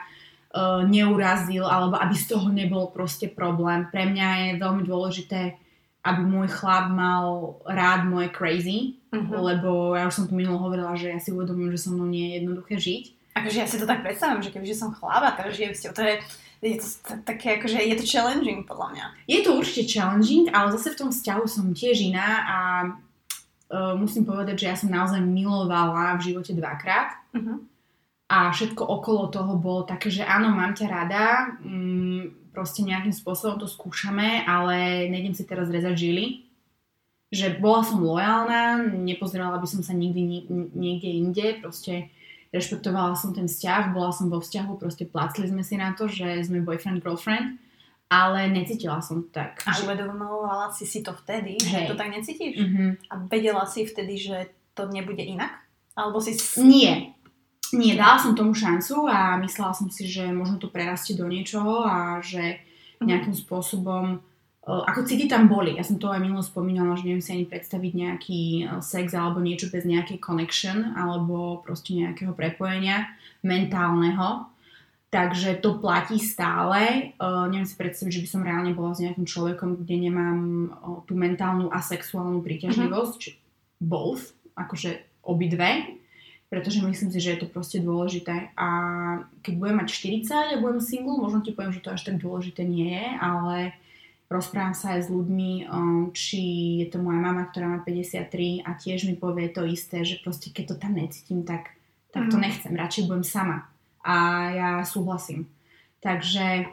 uh, neurazil, alebo aby z toho nebol proste problém. Pre mňa je veľmi dôležité, aby môj chlap mal rád moje crazy, Mhm. lebo ja už som tu minulo hovorila, že ja si uvedomujem, že so mnou nie je jednoduché žiť. Akože ja si to tak predstavím, že kebyže som chlap a teraz žijem s to je, je to také akože, je to challenging podľa mňa. Je to určite challenging, ale zase v tom vzťahu som tiež iná a uh, musím povedať, že ja som naozaj milovala v živote dvakrát. Mhm. A všetko okolo toho bolo také, že áno, mám ťa rada, mm, proste nejakým spôsobom to skúšame, ale nejdem si teraz rezať žily. Že bola som lojálna, nepozerala by som sa nikdy ni- niekde inde, proste rešpektovala som ten vzťah, bola som vo vzťahu, proste placli sme si na to, že sme boyfriend-girlfriend, ale necítila som to tak. A Že- uvedomovala si si to vtedy, Hej. že to tak necítiš? Mhm. A vedela si vtedy, že to nebude inak? Alebo si... Nie. Nie, dala som tomu šancu a myslela som si, že možno to prerastie do niečoho a že Mhm. nejakým spôsobom uh, ako city tam boli. Ja som to aj minulo spomínala, že neviem si ani predstaviť nejaký uh, sex alebo niečo bez nejakej connection alebo proste nejakého prepojenia mentálneho. Takže to platí stále. Uh, neviem si predstaviť, že by som reálne bola s nejakým človekom, kde nemám uh, tú mentálnu a sexuálnu príťažlivosť. či Both, akože obidve pretože myslím si, že je to proste dôležité. A keď budem mať 40 a budem single, možno ti poviem, že to až tak dôležité nie je, ale rozprávam sa aj s ľuďmi, či je to moja mama, ktorá má 53 a tiež mi povie to isté, že proste keď to tam necítim, tak, tak to Mhm. nechcem, radšej budem sama. A ja súhlasím. Takže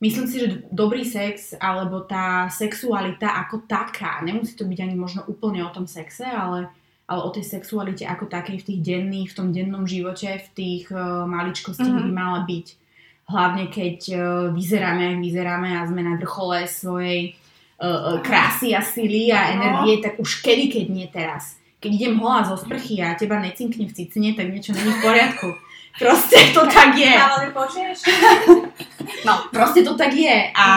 myslím si, že dobrý sex alebo tá sexualita ako taká, nemusí to byť ani možno úplne o tom sexe, ale ale o tej sexualite ako takej v tých denných, v tom dennom živote, v tých uh, maličkostiach Mhm. by mala byť. Hlavne keď uh, vyzeráme, ak vyzeráme a sme na vrchole svojej uh, krásy a sily a energie, tak už kedy, keď nie teraz. Keď idem holá zo sprchy a teba necinkne v cicine, tak niečo není v poriadku. [LAUGHS] Proste to tak je. [LAUGHS] No, proste to tak je. A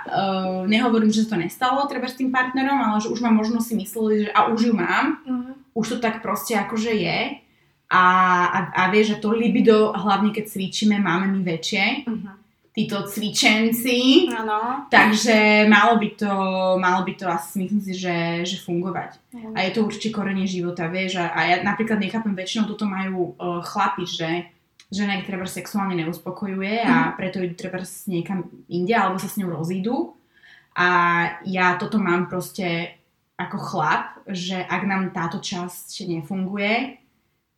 uh, nehovorím, že to nestalo treba s tým partnerom, ale že už mám možno si mysleli, že a už ju mám, Mhm. Už to tak proste akože je. A, a, a vieš, že to libido, hlavne keď cvičíme, máme my väčšie, Mhm. títo cvičenci, Áno. takže malo by to, malo by to asi, myslím si, že, že fungovať. A je to určite korenie života, vieš, a, a ja napríklad nechápem, väčšinou toto majú uh, chlapi, že žena ich treba sexuálne neuspokojuje a preto idú treba niekam inde alebo sa s ňou rozídu. A ja toto mám proste ako chlap, že ak nám táto časť nefunguje,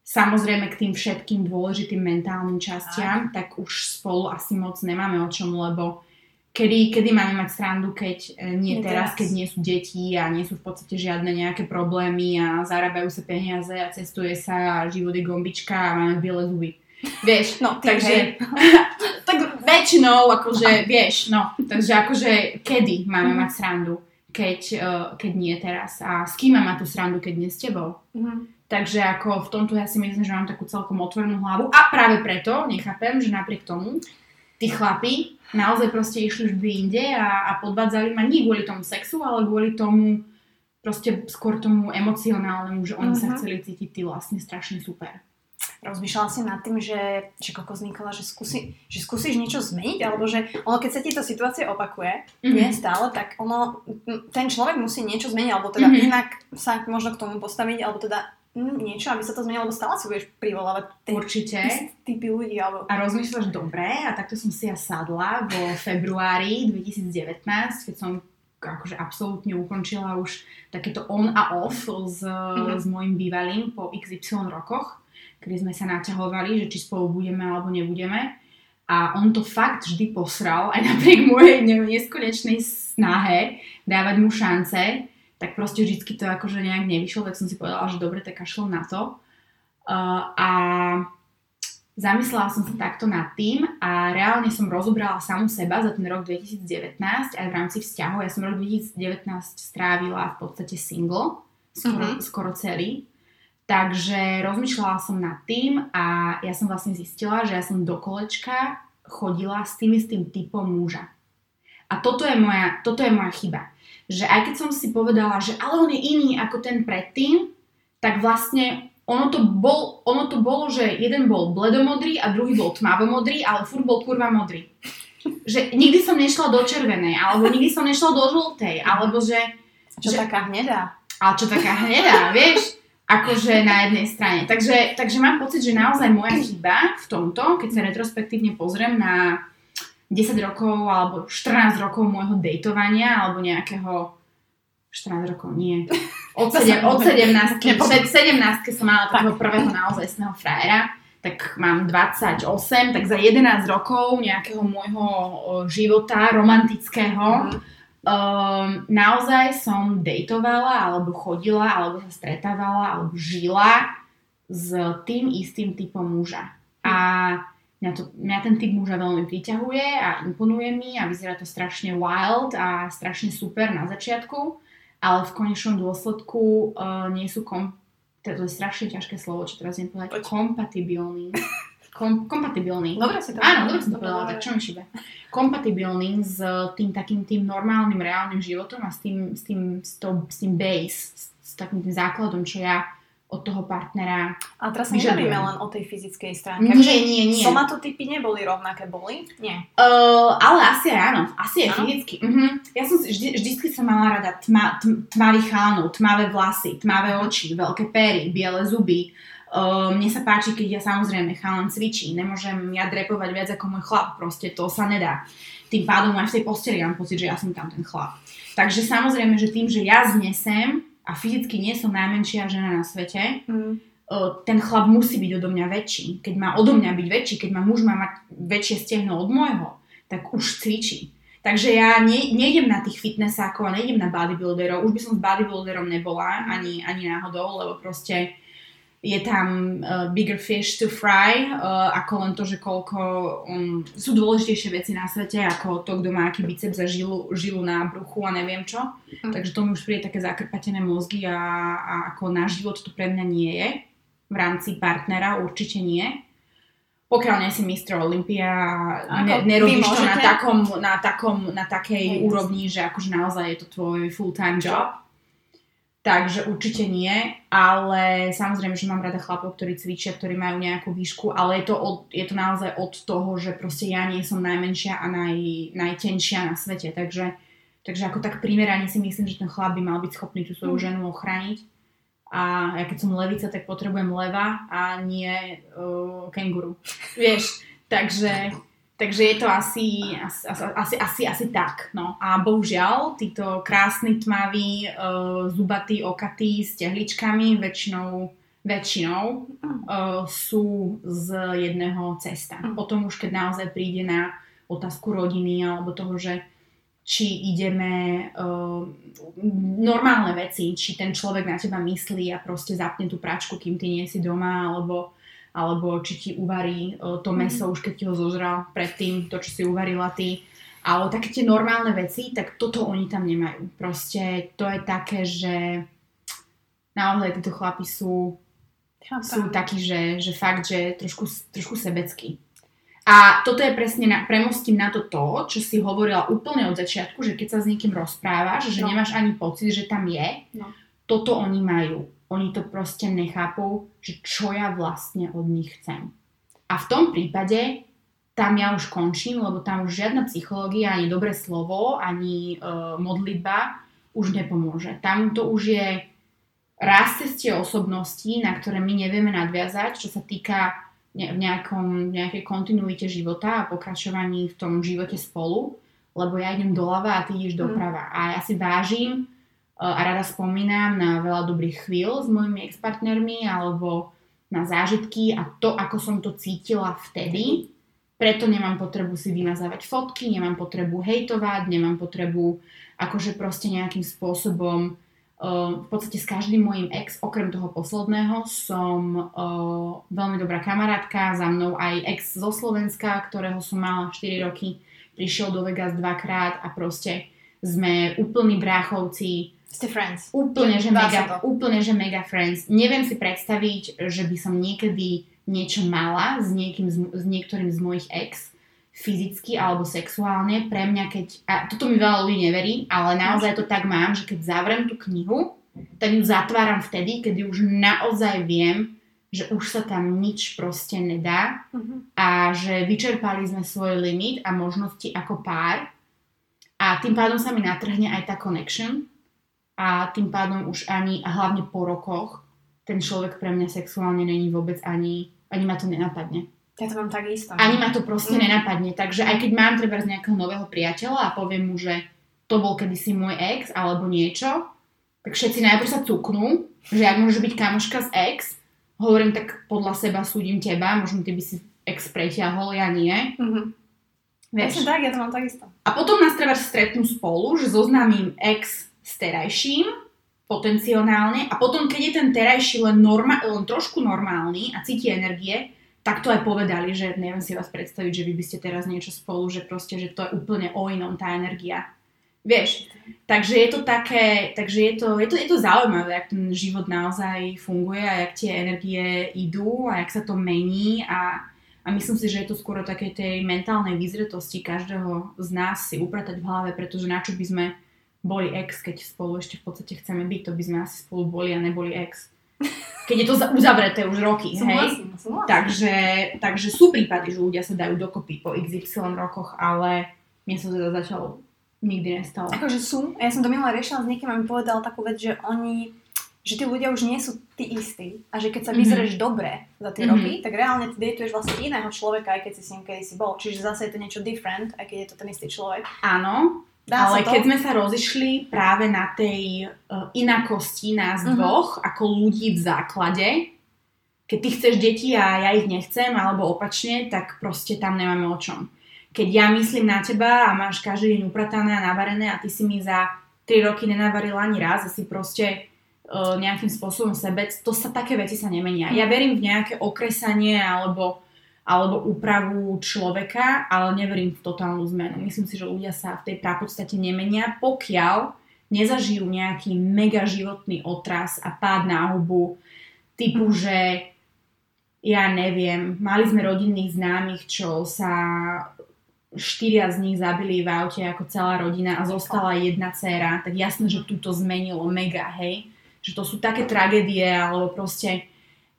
samozrejme k tým všetkým dôležitým mentálnym častiam, tak už spolu asi moc nemáme o čom, lebo kedy, kedy máme mať srandu, keď e, nie, Nie teraz, teraz. keď nie sú deti a nie sú v podstate žiadne nejaké problémy a zarábajú sa peniaze a cestuje sa a život je gombička a máme biele zuby. Vieš, No, ty, takže, [LAUGHS] tak väčšinou, akože, vieš, no, takže akože, kedy máme Mhm. mať srandu, keď, uh, keď nie teraz a s kým mať tú srandu, keď nie s tebou. Mhm. Takže ako v tomto ja si myslím, že mám takú celkom otvorenú hlavu a práve preto nechápem, že napriek tomu tí chlapi naozaj proste išli vždy inde a, a podvádzali ma nie kvôli tomu sexu, ale kvôli tomu proste skôr tomu emocionálnemu, že oni sa Mhm. chceli cítiť tí vlastne strašne super. Rozmýšľala si nad tým, že, že koko vznikala, že, skúsi, že skúsiš niečo zmeniť, alebo že ono, keď sa ti tá situácia opakuje, Mhm. nie stále, tak ono, ten človek musí niečo zmeniť, alebo teda Mhm. inak sa možno k tomu postaviť, alebo teda mm, niečo, aby sa to zmenilo, lebo stále si budeš privolávať tie Určite. typy ľudí, alebo... A rozmýšľaš dobre a takto som si ja sadla vo februári 2019, keď som akože absolútne ukončila už takéto on a off s, Mhm. s mojim bývalým po XY rokoch, kedy sme sa naťahovali, že či spolu budeme alebo nebudeme. A on to fakt vždy posral, aj napriek mojej ne- neskonečnej snahe dávať mu šance, tak proste vždycky to akože nejak nevyšlo, tak som si povedala, že dobre, tak kašlo na to. Uh, a zamyslela som sa takto nad tým a reálne som rozobrala samu seba za ten rok 2019 aj v rámci vzťahov. Ja som rok 2019 strávila v podstate single, skoro, Mhm. skoro celý. Takže rozmýšľala som nad tým a ja som vlastne zistila, že ja som do kolečka chodila s tým istým typom muža. A toto je moja, toto je moja chyba. Že aj keď som si povedala, že ale on je iný ako ten predtým, tak vlastne ono to, bol, ono to bolo, že jeden bol bledomodrý a druhý bol tmavomodrý, ale furt bol kurva modrý. Že nikdy som nešla do červenej, alebo nikdy som nešla do žltej, alebo že... Čo že- taká hnedá. ale čo taká hnedá, vieš? Akože na jednej strane. Takže, takže mám pocit, že naozaj moja chyba v tomto, keď sa retrospektívne pozriem na 10 rokov alebo 14 rokov môjho dejtovania alebo nejakého 14 rokov, nie. Od, To sedem, sa- od 17. Nepo- Pred 17 som mala takého prvého naozajstného frajera, tak mám 28, tak za 11 rokov nejakého môjho života romantického Mhm. Um, naozaj som dejtovala, alebo chodila, alebo sa stretávala, alebo žila s tým istým typom muža. A mňa, to, mňa ten typ muža veľmi priťahuje a imponuje mi a vyzerá to strašne wild a strašne super na začiatku, ale v konečnom dôsledku uh, nie sú kom... To je strašne ťažké slovo, čo teraz neviem povedať. Poď. Kompatibilní. [LAUGHS] Kom, kompatibilní. Dobre si to Áno, dobre som to povedala, tak čo mi šíbe? Kompatibilný s tým takým tým normálnym, reálnym životom a s tým, s tým, s to, s tým base, s, s takým tým základom, čo ja od toho partnera... A teraz nebavíme len o tej fyzickej stránke. Nie, nie, nie. Somatotypy neboli rovnaké, boli? Nie. Uh, ale asi áno, asi Áno? fyzicky. Uh-huh. Ja som si, vždy, vždycky som mala rada tma, tm, tmavých chánov, tmavé vlasy, tmavé oči, veľké pery, biele zuby. Uh, mne sa páči, keď ja samozrejme chalan cvičí, nemôžem ja drepovať viac ako môj chlap, proste to sa nedá. Tým pádom aj v tej posteli mám pocit, že ja som tam ten chlap. Takže samozrejme, že tým, že ja znesem a fyzicky nie som najmenšia žena na svete, Mm. o, ten chlap musí byť odo mňa väčší. Keď má odo mňa byť väčší, keď má muž má mať väčšie stehno od môjho, tak už cvičí. Takže ja ne, nejdem na tých fitnessákov a nejdem na bodybuilderov. Už by som s bodybuilderom nebola ani, ani náhodou, lebo proste je tam uh, bigger fish to fry, uh, ako len to, že koľko um, sú dôležitejšie veci na svete, ako to, kto má aký biceps a žilu, žilu na bruchu a neviem čo. Mm. Takže to mi už príde také zakrpatené mozgy a, a ako náš život to pre mňa nie je. V rámci partnera určite nie. Pokiaľ nie si Mr. Olympia a ne, nerobíš to na takom, na takom, na takej Hej, úrovni, že akože naozaj je to tvoj full-time job. Takže určite nie, ale samozrejme, že mám rada chlapov, ktorí cvičia, ktorí majú nejakú výšku, ale je to, od, je to naozaj od toho, že proste ja nie som najmenšia a naj, najtenšia na svete, takže, takže ako tak primerane si myslím, že ten chlap by mal byť schopný tú svoju Mm. ženu ochrániť. A ja keď som levica, tak potrebujem leva a nie uh, kenguru. Vieš, [LAUGHS] takže, takže je to asi, asi, asi, asi, asi tak. No. A bohužiaľ, títo krásni, tmaví, uh, zubatí, okatí s tehličkami väčšinou, väčšinou uh, sú z jedného cesta. Potom už keď naozaj príde na otázku rodiny alebo toho, že či ideme uh, normálne veci, či ten človek na teba myslí a proste zapne tú pračku, kým ty nie si doma, alebo, alebo či ti uvarí uh, to meso mm. už keď ti ho zožral predtým, to, čo si uvarila ty. Ale také tie normálne veci, tak toto oni tam nemajú. Proste to je také, že naozaj títo chlapi sú, sú takí, že, že fakt, že trošku, trošku sebecký. A toto je presne, na, premostím na to to, čo si hovorila úplne od začiatku, že keď sa s niekým rozprávaš, že no. nemáš ani pocit, že tam je, no. toto oni majú. Oni to proste nechápu, že čo ja vlastne od nich chcem. A v tom prípade tam ja už končím, lebo tam už žiadna psychológia, ani dobré slovo, ani uh, modlitba už nepomôže. Tam to už je raz cestie osobnosti, na ktoré my nevieme nadviazať, čo sa týka v nejakom, nejakej kontinuite života a pokračovaní v tom živote spolu, lebo ja idem doľava a ty ideš doprava. Mm. A ja si vážim e, a rada spomínam na veľa dobrých chvíľ s mojimi ex-partnermi alebo na zážitky a to, ako som to cítila vtedy. Preto nemám potrebu si vymazávať fotky, nemám potrebu hejtovať, nemám potrebu akože proste nejakým spôsobom v podstate s každým mojim ex, okrem toho posledného, som uh, veľmi dobrá kamarátka, za mnou aj ex zo Slovenska, ktorého som mala 4 roky, prišiel do Vegas dvakrát a proste sme úplní bráchovci. Ste friends. Úplne, že mega, úplne, že mega friends. Neviem si predstaviť, že by som niekedy niečo mala s, niekým, s niektorým z mojich ex, fyzicky alebo sexuálne, pre mňa keď, a toto mi veľa ľudí neverí, ale naozaj to tak mám, že keď zavrem tú knihu, tak ju zatváram vtedy, kedy už naozaj viem, že už sa tam nič proste nedá uh-huh. a že vyčerpali sme svoj limit a možnosti ako pár a tým pádom sa mi natrhne aj tá connection a tým pádom už ani, a hlavne po rokoch, ten človek pre mňa sexuálne není vôbec ani, ani ma to nenapadne. Ja to mám takisto. Ani ma to proste mm. nenapadne. Takže aj keď mám treba z nejakého nového priateľa a poviem mu, že to bol kedysi môj ex alebo niečo, tak všetci najprv sa cuknú, že ak môže byť kamoška z ex, hovorím tak podľa seba súdim teba, možno ty by si ex preťahol, ja nie. Mm-hmm. Vieš? tak, ja to mám takisto. A potom nás treba stretnú spolu, že zoznámim ex s terajším, potenciálne, a potom, keď je ten terajší len, norma- len trošku normálny a cíti energie, tak to aj povedali, že neviem si vás predstaviť, že vy by ste teraz niečo spolu, že proste, že to je úplne o inom tá energia. Vieš, takže je to také, takže je to, je to, je to zaujímavé, jak ten život naozaj funguje a jak tie energie idú a jak sa to mení a, a myslím si, že je to skôr o takej tej mentálnej vyzretosti každého z nás si upratať v hlave, pretože na čo by sme boli ex, keď spolu ešte v podstate chceme byť, to by sme asi spolu boli a neboli ex keď je to uzavreté už roky, som hej? Vlastne, som vlastne. Takže, takže sú prípady, že ľudia sa dajú dokopy po XY rokoch, ale mne sa teda začalo nikdy nestalo. Akože sú. Ja som to minule riešila s niekým a mi povedal takú vec, že oni že tí ľudia už nie sú tí istí a že keď sa mhm. vyzrieš mm-hmm. dobre za tie mm-hmm. roky, tak reálne ty datuješ vlastne iného človeka, aj keď si s ním kedy si bol. Čiže zase je to niečo different, aj keď je to ten istý človek. Áno, Dá Ale keď sme sa rozišli práve na tej uh, inakosti nás uh-huh. dvoch, ako ľudí v základe, keď ty chceš deti a ja ich nechcem, alebo opačne, tak proste tam nemáme o čom. Keď ja myslím na teba a máš každý deň upratané a navarené a ty si mi za 3 roky nenavarila ani raz a si proste uh, nejakým spôsobom sebec, to sa také veci sa nemenia. Ja verím v nejaké okresanie alebo alebo úpravu človeka, ale neverím v totálnu zmenu. Myslím si, že ľudia sa v tej prapodstate nemenia, pokiaľ nezažijú nejaký mega životný otras a pád na hubu, typu, že ja neviem, mali sme rodinných známych, čo sa štyria z nich zabili v aute ako celá rodina a zostala jedna dcéra, tak jasné, že túto zmenilo mega, hej. Že to sú také tragédie, alebo proste,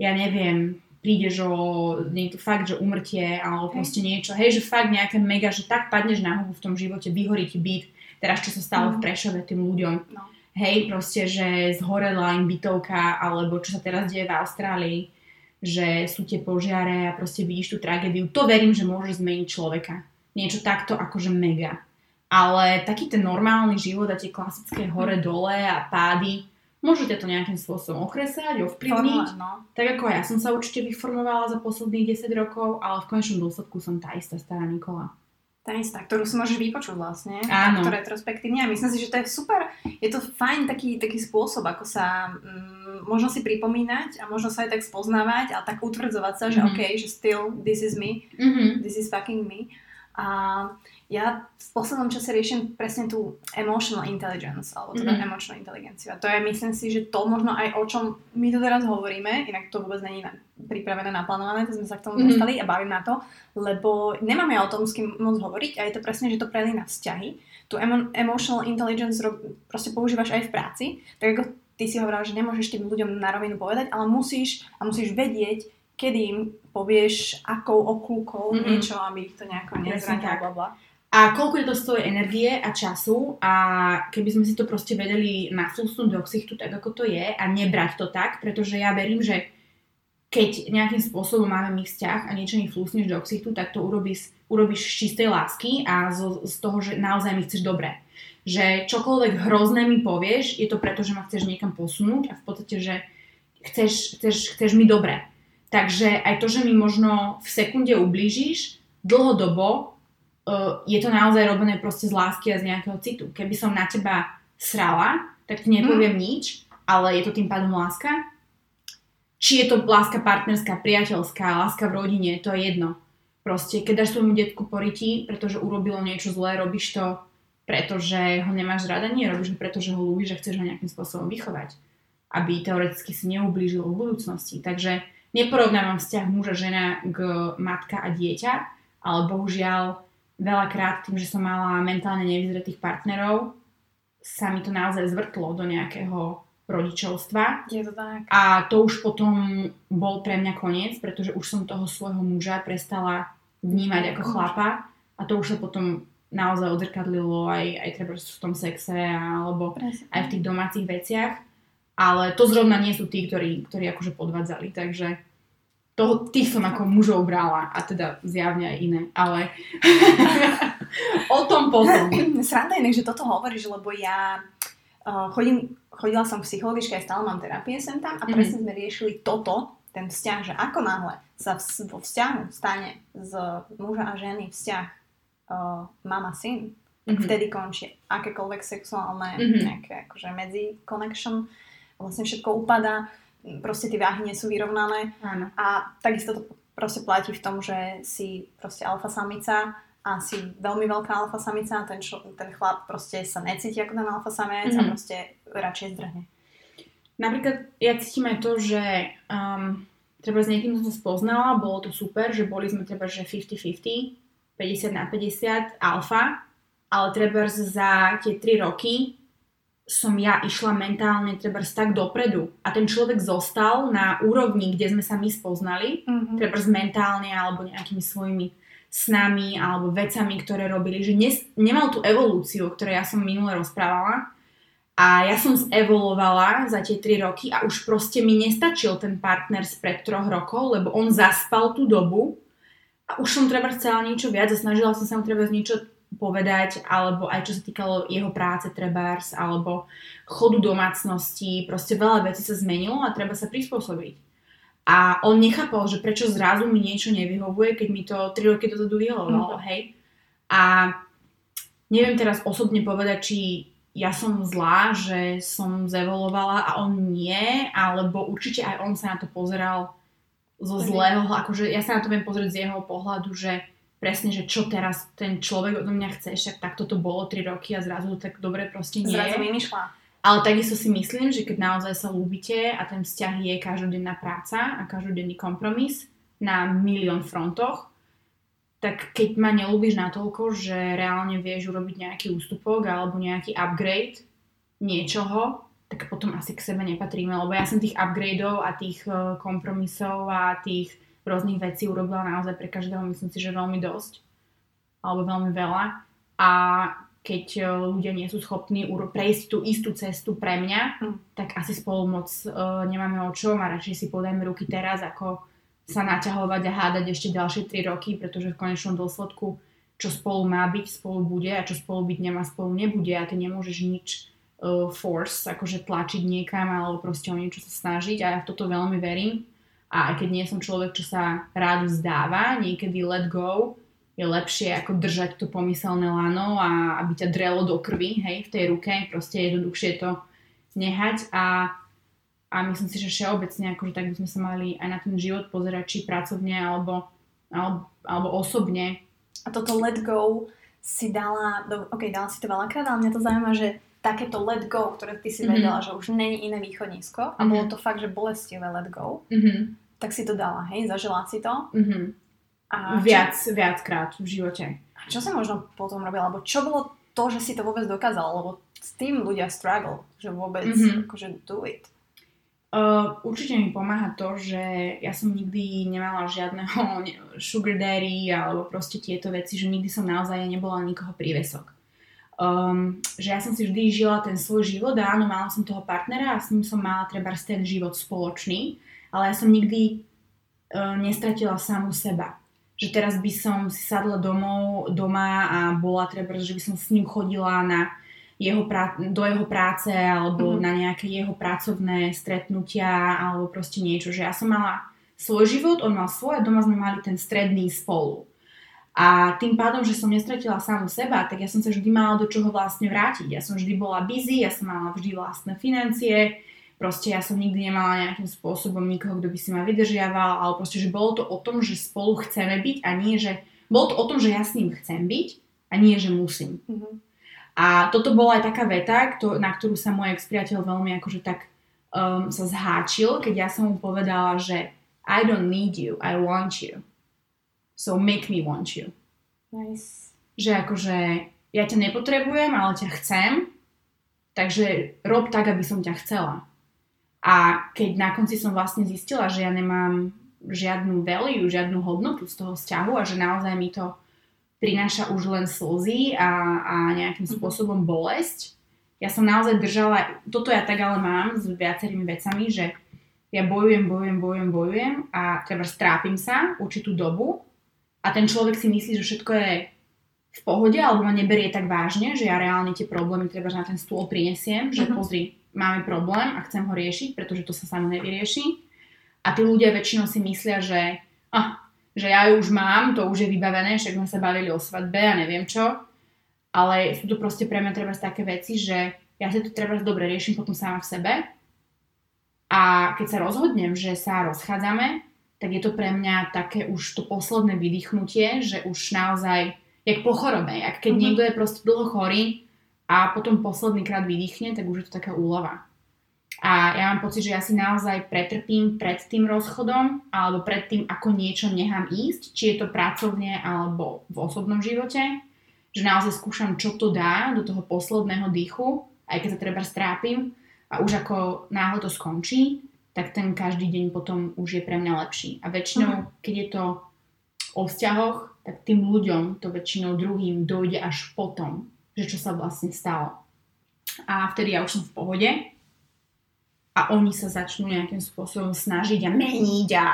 ja neviem, prídeš o to fakt, že umrtie alebo proste niečo, hej, že fakt nejaké mega, že tak padneš na hubu v tom živote, vyhorí ti byt, teraz čo sa stalo mm. v mhm. Prešove tým ľuďom, no. hej, proste, že zhorela im bytovka, alebo čo sa teraz deje v Austrálii, že sú tie požiare a proste vidíš tú tragédiu, to verím, že môže zmeniť človeka. Niečo takto akože mega. Ale taký ten normálny život a tie klasické hore-dole a pády, Môžete to nejakým spôsobom okresať, ovplyvniť. no. Tak ako ja som sa určite vyformovala za posledných 10 rokov, ale v konečnom dôsledku som tá istá stará Nikola. tá istá, ktorú si môžeš vypočuť vlastne, Áno. takto retrospektívne a myslím si, že to je super, je to fajn taký, taký spôsob, ako sa mm, možno si pripomínať a možno sa aj tak spoznávať a tak utvrdzovať sa, že Mhm. OK, že still this is me, Mhm. this is fucking me. A ja v poslednom čase riešim presne tú emotional intelligence, alebo teda Mhm. emočnú inteligenciu. A to je, myslím si, že to možno aj o čom my tu teraz hovoríme, inak to vôbec není na, pripravené, naplánované, to sme sa k tomu Mhm. dostali a bavím na to, lebo nemáme o tom s kým moc hovoriť a je to presne, že to prelína vzťahy. Tu emo- emotional intelligence rob, proste používaš aj v práci, tak ako ty si hovorila, že nemôžeš tým ľuďom na rovinu povedať, ale musíš a musíš vedieť, kedy im povieš, akou oklúkou Mhm. niečo, aby ich to nejako nezranilo. A koľko je to stojí energie a času a keby sme si to proste vedeli nafúsnuť do ksichtu tak, ako to je a nebrať to tak, pretože ja verím, že keď nejakým spôsobom máme my vzťah a niečo mi flúsneš do ksichtu, tak to urobíš, urobíš z čistej lásky a z, z toho, že naozaj mi chceš dobre. Že čokoľvek hrozné mi povieš, je to preto, že ma chceš niekam posunúť a v podstate, že chceš, chceš, chceš mi dobre. Takže aj to, že mi možno v sekunde ublížiš, dlhodobo uh, je to naozaj robené proste z lásky a z nejakého citu. Keby som na teba srala, tak ti nepoviem Mhm. nič, ale je to tým pádom láska. Či je to láska partnerská, priateľská, láska v rodine, to je jedno. Proste, keď dáš svojmu detku poriti, pretože urobilo niečo zlé, robíš to, pretože ho nemáš rada, nie, robíš to, pretože ho ľúbiš a chceš ho nejakým spôsobom vychovať. Aby teoreticky si neublížil v budúcnosti. Takže neporovnávam vzťah muža, žena k matka a dieťa, ale bohužiaľ veľakrát tým, že som mala mentálne nevyzretých partnerov, sa mi to naozaj zvrtlo do nejakého rodičovstva Je to tak. a to už potom bol pre mňa koniec, pretože už som toho svojho muža prestala vnímať ako chlapa a to už sa potom naozaj odzrkadlilo aj, aj treba v tom sexe alebo Presne. aj v tých domácich veciach. Ale to zrovna nie sú tí, ktorí, ktorí akože podvádzali, takže toho, tých som ako mužov brala a teda zjavne aj iné, ale [LAUGHS] o tom potom. [CLEARS THROAT] Sranda inak, že toto hovoríš, lebo ja uh, chodím, chodila som k psychologičke, aj stále mám terapie sem tam a Mhm. presne sme riešili toto, ten vzťah, že ako náhle sa v, vo vzťahu stane z muža a ženy vzťah uh, mama-syn, tak Mhm. vtedy končí akékoľvek sexuálne Mhm. nejaké akože medzi connection, vlastne všetko upadá, proste tie váhy nie sú vyrovnané Áno. a takisto to proste platí v tom, že si proste alfa samica a si veľmi veľká alfa samica a ten, čo, ten chlap proste sa necíti ako ten alfa samec a Mhm. proste radšej zdrhne. Napríklad ja cítim aj to, že um, treba s niekým som sa spoznala, bolo to super, že boli sme treba, že 50-50, 50 na 50 alfa, ale treba za tie 3 roky som ja išla mentálne treba tak dopredu a ten človek zostal na úrovni, kde sme sa my spoznali, Mm-hmm. treba mentálne alebo nejakými svojimi snami alebo vecami, ktoré robili, že nes, nemal tú evolúciu, o ktorej ja som minule rozprávala a ja som zevoluovala za tie 3 roky a už proste mi nestačil ten partner spred troch rokov, lebo on zaspal tú dobu a už som treba chcela niečo viac a snažila som sa mu treba niečo povedať, alebo aj čo sa týkalo jeho práce trebárs, alebo chodu domácnosti, proste veľa vecí sa zmenilo a treba sa prispôsobiť. A on nechápal, že prečo zrazu mi niečo nevyhovuje, keď mi to 3 roky dozadu vyhovovalo, hej. A neviem teraz osobne povedať, či ja som zlá, že som zevolovala a on nie, alebo určite aj on sa na to pozeral zo Mhm. zlého, akože ja sa na to viem pozrieť z jeho pohľadu, že presne, že čo teraz ten človek odo mňa chce, však takto to bolo 3 roky a zrazu to tak dobre proste nie Zrazu vymýšľa. Ale takisto si myslím, že keď naozaj sa ľúbite a ten vzťah je každodenná práca a každodenný kompromis na milión frontoch, tak keď ma nelúbiš natoľko, že reálne vieš urobiť nejaký ústupok alebo nejaký upgrade niečoho, tak potom asi k sebe nepatríme, lebo ja som tých upgradeov a tých eh, kompromisov a tých rôznych vecí urobila naozaj pre každého, myslím si, že veľmi dosť alebo veľmi veľa. A keď eh, ľudia nie sú schopní prejsť tú istú cestu pre mňa, Mm. tak asi spolu moc uh, nemáme o čom a radšej si podajme ruky teraz, ako sa naťahovať a hádať ešte ďalšie 3 roky, pretože v konečnom dôsledku čo spolu má byť, spolu bude a čo spolu byť nemá, spolu nebude. A ty nemôžeš nič uh, force, akože tlačiť niekam alebo proste o niečo sa snažiť. A ja v toto veľmi verím a aj keď nie som človek, čo sa rád vzdáva, niekedy let go je lepšie ako držať to pomyselné lano a aby ťa drelo do krvi, hej, v tej ruke, proste jednoduchšie to nehať a, a myslím si, že všeobecne akože tak by sme sa mali aj na ten život pozerať, či pracovne alebo, alebo, alebo osobne. A toto let go si dala, do, ok, dala si to veľakrát, ale mňa to zaujíma, že takéto let go, ktoré ty si mm-hmm. vedela, že už není iné východnisko a mm-hmm. bolo to fakt, že bolestivé let go, mm-hmm. tak si to dala, hej, zažila si to. Mm-hmm a Viac, čo... viackrát v živote. A čo sa možno potom robila? Alebo čo bolo to, že si to vôbec dokázala? Lebo s tým ľudia struggle, že vôbec mm-hmm. akože do it. Uh, určite mi pomáha to, že ja som nikdy nemala žiadneho [LAUGHS] sugar daddy alebo proste tieto veci, že nikdy som naozaj nebola nikoho prívesok. Um, že ja som si vždy žila ten svoj život a áno, mala som toho partnera a s ním som mala treba ten život spoločný, ale ja som nikdy uh, nestratila samú seba že teraz by som si sadla domov, doma a bola treba, že by som s ním chodila na jeho prá- do jeho práce alebo mm-hmm. na nejaké jeho pracovné stretnutia alebo proste niečo, že ja som mala svoj život, on mal svoj a doma sme mali ten stredný spolu. A tým pádom, že som nestratila samu seba, tak ja som sa vždy mala do čoho vlastne vrátiť. Ja som vždy bola busy, ja som mala vždy vlastné financie, Proste ja som nikdy nemala nejakým spôsobom nikoho, kto by si ma vydržiaval, ale proste, že bolo to o tom, že spolu chceme byť a nie, že... Bolo to o tom, že ja s ním chcem byť a nie, že musím. Mm-hmm. A toto bola aj taká veta, kto, na ktorú sa môj ex-priateľ veľmi akože tak um, sa zháčil, keď ja som mu povedala, že I don't need you, I want you. So make me want you. Nice. Že akože ja ťa nepotrebujem, ale ťa chcem, takže rob tak, aby som ťa chcela. A keď na konci som vlastne zistila, že ja nemám žiadnu value, žiadnu hodnotu z toho vzťahu a že naozaj mi to prináša už len slzy a, a nejakým mhm. spôsobom bolesť, ja som naozaj držala, toto ja tak ale mám s viacerými vecami, že ja bojujem, bojujem, bojujem, bojujem a treba strápim sa určitú dobu a ten človek si myslí, že všetko je v pohode alebo ma neberie tak vážne, že ja reálne tie problémy treba na ten stôl prinesiem, že uh-huh. pozri, máme problém a chcem ho riešiť, pretože to sa samo nevyrieši. A tí ľudia väčšinou si myslia, že, ah, že ja ju už mám, to už je vybavené, však sme sa bavili o svadbe a neviem čo. Ale sú to proste pre mňa treba také veci, že ja si to treba dobre riešim potom sama v sebe. A keď sa rozhodnem, že sa rozchádzame, tak je to pre mňa také už to posledné vydýchnutie, že už naozaj, jak po chorobe, jak keď mm-hmm. niekto je proste dlho chorý, a potom posledný krát vydýchne, tak už je to taká úlava. A ja mám pocit, že ja si naozaj pretrpím pred tým rozchodom alebo pred tým, ako niečo nechám ísť, či je to pracovne alebo v osobnom živote, že naozaj skúšam, čo to dá do toho posledného dýchu, aj keď sa treba strápim a už ako náhle to skončí, tak ten každý deň potom už je pre mňa lepší. A väčšinou, uh-huh. keď je to o vzťahoch, tak tým ľuďom to väčšinou druhým dojde až potom, že čo sa vlastne stalo. A vtedy ja už som v pohode a oni sa začnú nejakým spôsobom snažiť a meniť a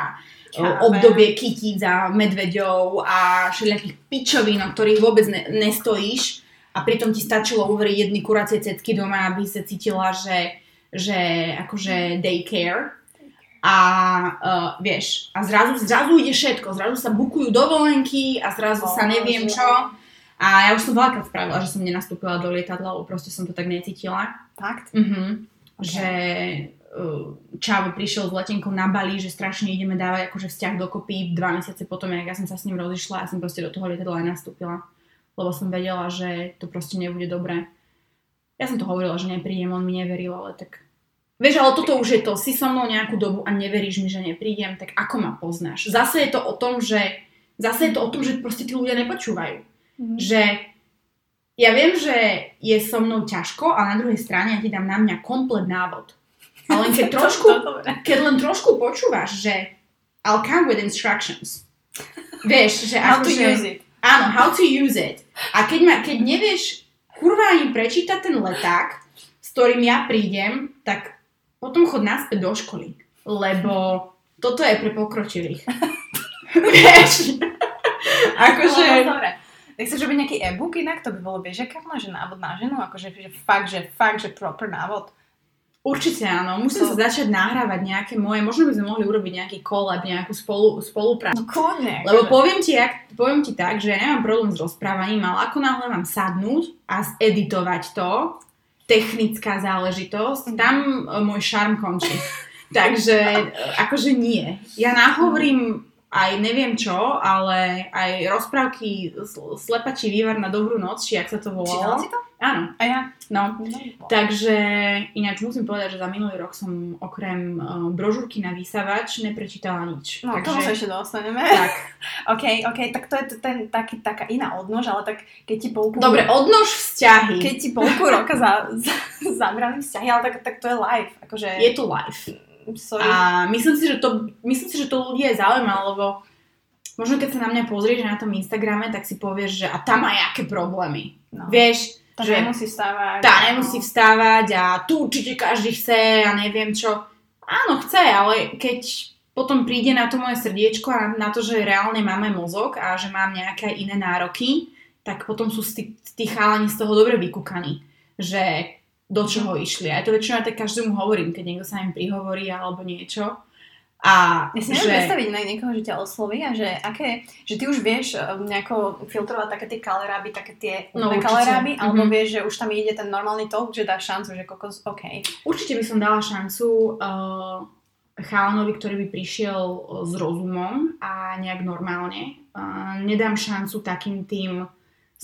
Káme. obdobie kytiť za medveďov a všelijakých pičovín, o ktorých vôbec ne, nestojíš a pritom ti stačilo uveriť jedny kuracie cecky doma, aby sa cítila, že, že akože daycare a uh, vieš, a zrazu, zrazu ide všetko, zrazu sa bukujú dovolenky a zrazu oh, sa neviem čo a ja už som veľakrát spravila, že som nenastúpila do lietadla, lebo proste som to tak necítila. Fakt? Mhm. Okay. Že uh, Čavo prišiel s letenkou na Bali, že strašne ideme dávať akože vzťah dokopy dva mesiace potom, jak ja som sa s ním rozišla, ja som proste do toho lietadla aj nastúpila. Lebo som vedela, že to proste nebude dobré. Ja som to hovorila, že neprídem, on mi neveril, ale tak... Vieš, ale toto už je to, si so mnou nejakú dobu a neveríš mi, že neprídem, tak ako ma poznáš? Zase je to o tom, že zase je to o tom, že proste tí ľudia nepočúvajú Mm. Že ja viem, že je so mnou ťažko a na druhej strane ja ti dám na mňa komplet návod. A len keď [LAUGHS] trošku, keď len trošku počúvaš, že I'll come with instructions. Vieš, že how to že, use it. Áno, how to use it. A keď, ma, keď nevieš kurva ani prečítať ten leták, s ktorým ja prídem, tak potom chod naspäť do školy. Lebo toto je pre pokročilých. [LAUGHS] Vieš? akože... No, dobre. Nechceš robiť nejaký e-book inak? To by bolo bežakarné, že návod na ženu? Akože že fakt, že fakt, že proper návod. Určite áno, musím To- sa začať nahrávať nejaké moje, možno by sme mohli urobiť nejaký collab, nejakú spolu, spoluprácu. No kľudne. Lebo poviem ti, jak, poviem ti tak, že ja nemám problém s rozprávaním, ale ako náhle mám sadnúť a zeditovať to, technická záležitosť, Mhm. tam e, môj šarm končí. Takže e, akože nie. Ja nahovorím aj neviem čo, ale aj rozprávky sl- Slepačí vývar na dobrú noc, či jak sa to volalo. si to? Áno, A ja? no. No. Takže ináč musím povedať, že za minulý rok som okrem uh, brožúrky na výsavač neprečítala nič. No, Takže, tomu sa ešte dostaneme. tak. [LAUGHS] OK, OK, tak to je ten, taký, taká iná odnož, ale tak keď ti polku... Dobre, odnož vzťahy. Keď ti polku roka za, za, zabrali vzťahy, ale tak, tak to je live. Akože, Je to live. Sorry. A myslím si, že to, myslím si, že to ľudí aj zaujíma, lebo možno keď sa na mňa pozrieš na tom Instagrame, tak si povieš, že a tam má aké problémy. no. Vieš, tá že nemusí vstávať. tá nemusí vstávať a tu určite každý chce a neviem čo. Áno, chce, ale keď potom príde na to moje srdiečko a na to, že reálne máme mozog a že mám nejaké iné nároky, tak potom sú tí, tí chalani z toho dobre vykúkaní, že do čoho išli. A to väčšinou aj tak každému hovorím, keď niekto sa im prihovorí alebo niečo. A Ja si neviem predstaviť na niekoho, že ťa osloví a že aké, že ty už vieš eh, nejako filtrovať také tie kaleráby, také tie No, kaleráby, alebo Mhm. vieš, že už tam ide ten normálny talk, že dáš šancu, že kokos, OK. Určite by som dala šancu uh, chalanovi, ktorý by prišiel uh, s rozumom a nejak normálne. Uh, nedám šancu takým tým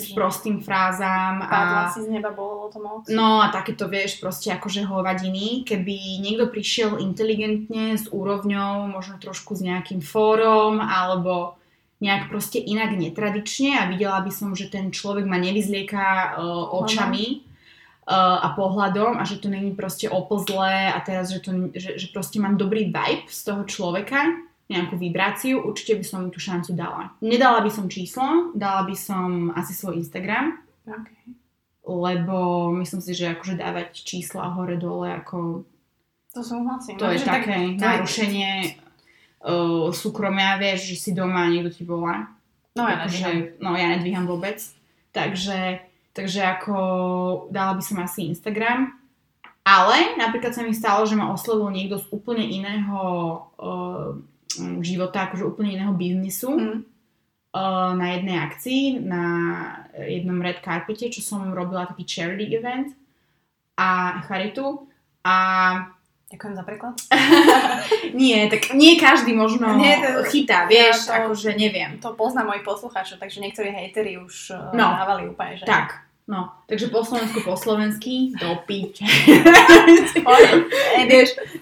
s prostým frázám Padla a si z neba, bolo to moc. no a takéto vieš proste akože hovadiny. Keby niekto prišiel inteligentne s úrovňou, možno trošku s nejakým fórom alebo nejak proste inak netradične a videla by som, že ten človek ma nevyzlieka uh, očami uh, a pohľadom a že to není proste oplzlé a teraz, že, to, že, že proste mám dobrý vibe z toho človeka, nejakú vibráciu, určite by som tú šancu dala. Nedala by som číslo, dala by som asi svoj Instagram, OK. lebo myslím si, že akože dávať čísla hore-dole, ako To súhlasím. to No, je také je- narušenie uh, súkromia, vieš, že si doma a niekto ti volá. No ja Takže, no ja nedvíham vôbec. Takže, takže ako dala by som asi Instagram. Ale napríklad sa mi stalo, že ma oslovil niekto z úplne iného uh, života, akože úplne iného biznisu Hm. uh, na jednej akcii, na jednom red carpete, čo som robila taký charity event a charitu. A Ďakujem za preklad. [LAUGHS] nie, tak nie každý možno Nie, to- chytá, vieš, Ja to- akože neviem. To poznám mojich poslucháčov, takže niektorí hejteri už eh, No. dávali úplne, že... Tak, no. Takže po slovensku, po slovensky, do piče. [LAUGHS]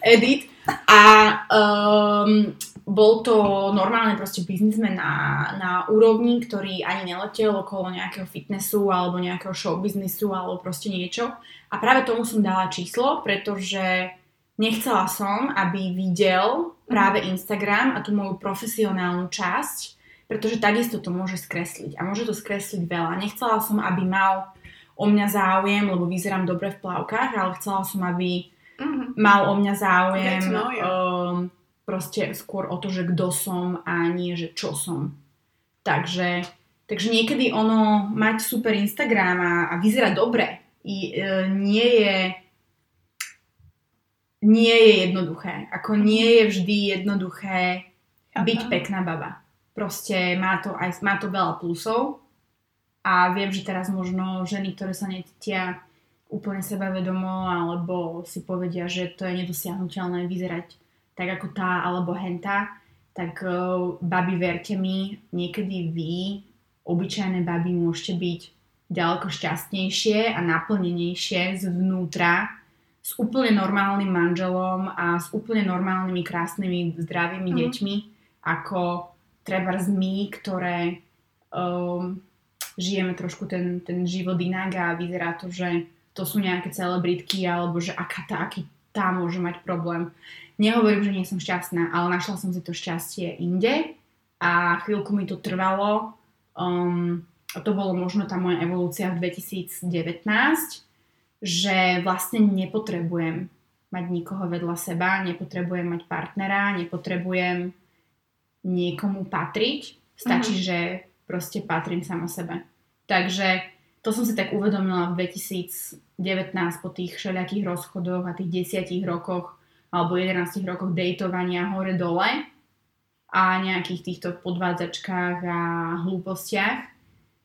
Edit. A um, bol to normálne proste biznismen na, na úrovni, ktorý ani neletel okolo nejakého fitnessu alebo nejakého showbiznisu alebo proste niečo. A práve tomu som dala číslo, pretože nechcela som, aby videl práve Instagram a tú moju profesionálnu časť, pretože takisto to môže skresliť. A môže to skresliť veľa. Nechcela som, aby mal o mňa záujem, lebo vyzerám dobre v plavkách, ale chcela som, aby Mhm. mal o mňa záujem um, proste skôr o to, že kto som a nie, že čo som. Takže, takže niekedy ono mať super Instagram a, a vyzerať dobre i, e, nie je nie je jednoduché. Ako nie je vždy jednoduché byť pekná baba. Proste má to, aj, má to veľa plusov a viem, že teraz možno ženy, ktoré sa necítia úplne sebavedomo alebo si povedia, že to je nedosiahnutelné vyzerať tak ako tá alebo henta, tak uh, babi, verte mi, niekedy vy, obyčajné baby, môžete byť ďaleko šťastnejšie a naplnenejšie zvnútra s úplne normálnym manželom a s úplne normálnymi, krásnymi, zdravými Mhm. deťmi, ako treba z my, ktoré um, žijeme trošku ten, ten život inak a vyzerá to, že to sú nejaké celebritky alebo že aká tá, aký tá môže mať problém. Nehovorím, že nie som šťastná, ale našla som si to šťastie inde a chvíľku mi to trvalo. Um, to bolo možno tá moja evolúcia v 2019, že vlastne nepotrebujem mať nikoho vedľa seba, nepotrebujem mať partnera, nepotrebujem niekomu patriť, stačí, Mhm. že proste patrím sama sebe. Takže, to som si tak uvedomila v 2019 po tých všelijakých rozchodoch a tých desiatich rokoch alebo 11 rokoch dejtovania hore-dole a nejakých týchto podvádzačkách a hlúpostiach,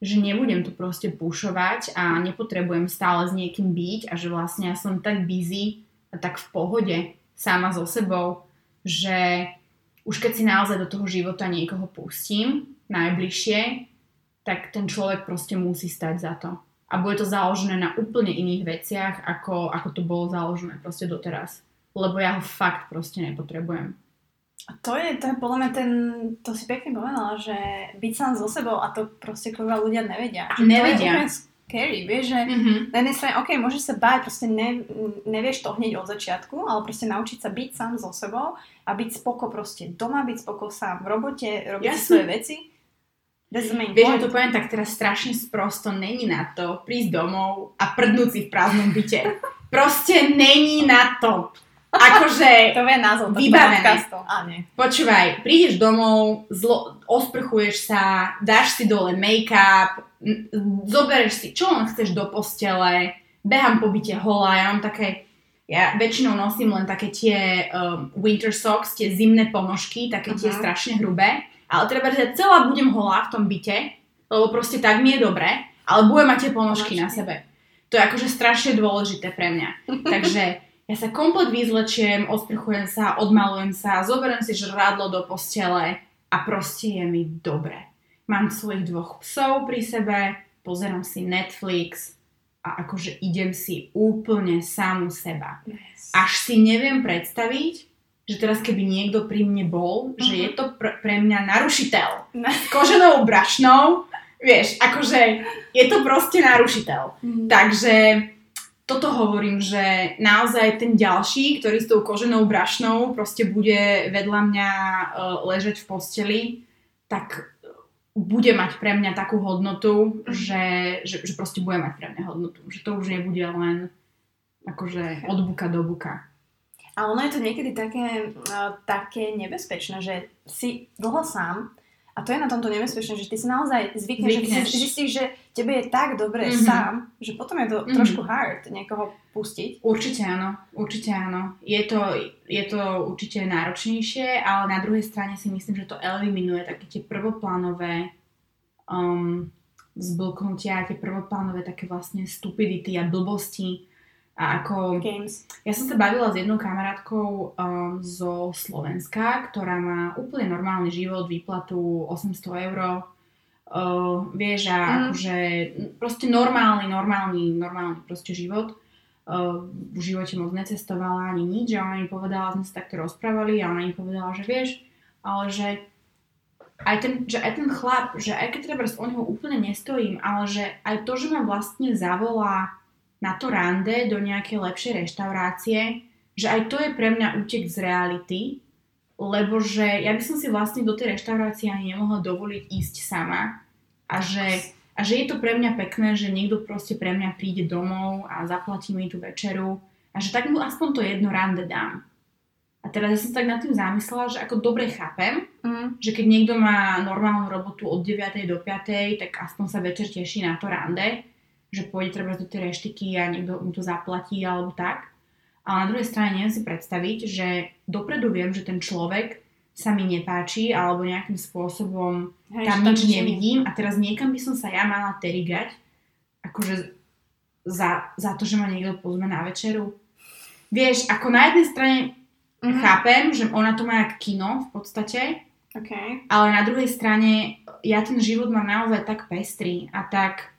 že nebudem tu proste pušovať a nepotrebujem stále s niekým byť a že vlastne ja som tak busy a tak v pohode sama so sebou, že už keď si naozaj do toho života niekoho pustím, najbližšie, tak ten človek proste musí stať za to. A bude to založené na úplne iných veciach, ako, ako to bolo založené proste doteraz. Lebo ja ho fakt proste nepotrebujem. To je, to je podľa mňa ten, to si pekne povedala, že byť sám so sebou a to proste kurva ľudia nevedia. Že nevedia. To je scary, vieš, že mm-hmm. na jednej strane, ok, môžeš sa báť, proste ne, nevieš to hneď od začiatku, ale proste naučiť sa byť sám so sebou a byť spoko proste doma, byť spoko sám v robote, robiť Jasne. svoje veci Vieš, že to poviem tak teraz strašne sprosto, není na to prísť domov a prdnúť si v prázdnom byte. [LAUGHS] Proste není na to. Akože... to je názov podcastu. Počúvaj, prídeš domov, zlo, osprchuješ sa, dáš si dole make-up, zoberieš si, čo len chceš do postele, behám po byte holá, ja mám také, ja väčšinou nosím len také tie um, winter socks, tie zimné ponožky, také uh-huh. tie strašne hrubé ale treba, že celá budem holá v tom byte, lebo proste tak mi je dobre, ale budem mať tie ponožky na sebe. To je akože strašne dôležité pre mňa. [LAUGHS] Takže ja sa komplet vyzlečiem, osprchujem sa, odmalujem sa, zoberiem si žrádlo do postele a proste je mi dobre. Mám svojich dvoch psov pri sebe, pozerám si Netflix a akože idem si úplne samu seba. Yes. Až si neviem predstaviť, že teraz keby niekto pri mne bol, uh-huh. že je mhm. to pr- pre mňa narušiteľ. S koženou brašnou, vieš, akože je to proste narušiteľ. Uh-huh. Takže toto hovorím, že naozaj ten ďalší, ktorý s tou koženou brašnou proste bude vedľa mňa uh, ležať v posteli, tak bude mať pre mňa takú hodnotu, uh-huh. že, že, že proste bude mať pre mňa hodnotu. Že to už nebude len akože od buka do buka. A ono je to niekedy také, uh, také nebezpečné, že si dlho sám a to je na tomto nebezpečné, že ty si naozaj zvykneš, zvykneš. že ty zistíš, že tebe je tak dobre mm-hmm. sám, že potom je to mm-hmm. trošku hard niekoho pustiť. Určite áno, určite áno. Je to, je to určite náročnejšie, ale na druhej strane si myslím, že to eliminuje také tie prvoplánové um, zblknutia, tie prvoplánové také vlastne stupidity a blbosti, a ako... Games. Ja som sa bavila s jednou kamarátkou um, zo Slovenska, ktorá má úplne normálny život, výplatu 800 eur. Uh, vieš, a mm. akože proste normálny, normálny, normálny proste život. Uh, v živote moc necestovala ani nič a ona mi povedala, sme sa takto rozprávali a ona mi povedala, že vieš, ale že aj ten, že aj ten chlap, že aj keď treba o neho úplne nestojím, ale že aj to, že ma vlastne zavolá na to rande do nejakej lepšej reštaurácie, že aj to je pre mňa útek z reality, lebo že ja by som si vlastne do tej reštaurácie ani nemohla dovoliť ísť sama a že, a že je to pre mňa pekné, že niekto proste pre mňa príde domov a zaplatí mi tú večeru a že tak mu aspoň to jedno rande dám. A teraz ja som tak nad tým zamyslela, že ako dobre chápem, mm. že keď niekto má normálnu robotu od 9. do 5. tak aspoň sa večer teší na to rande že pôjde treba do tej reštiky a niekto mu to zaplatí alebo tak. Ale na druhej strane neviem si predstaviť, že dopredu viem, že ten človek sa mi nepáči alebo nejakým spôsobom Hej, tam nič nevidím a teraz niekam by som sa ja mala terigať akože za, za to, že ma niekto pozme na večeru. Vieš, ako na jednej strane mm-hmm. chápem, že ona to má jak kino v podstate, okay. ale na druhej strane ja ten život mám naozaj tak pestrý a tak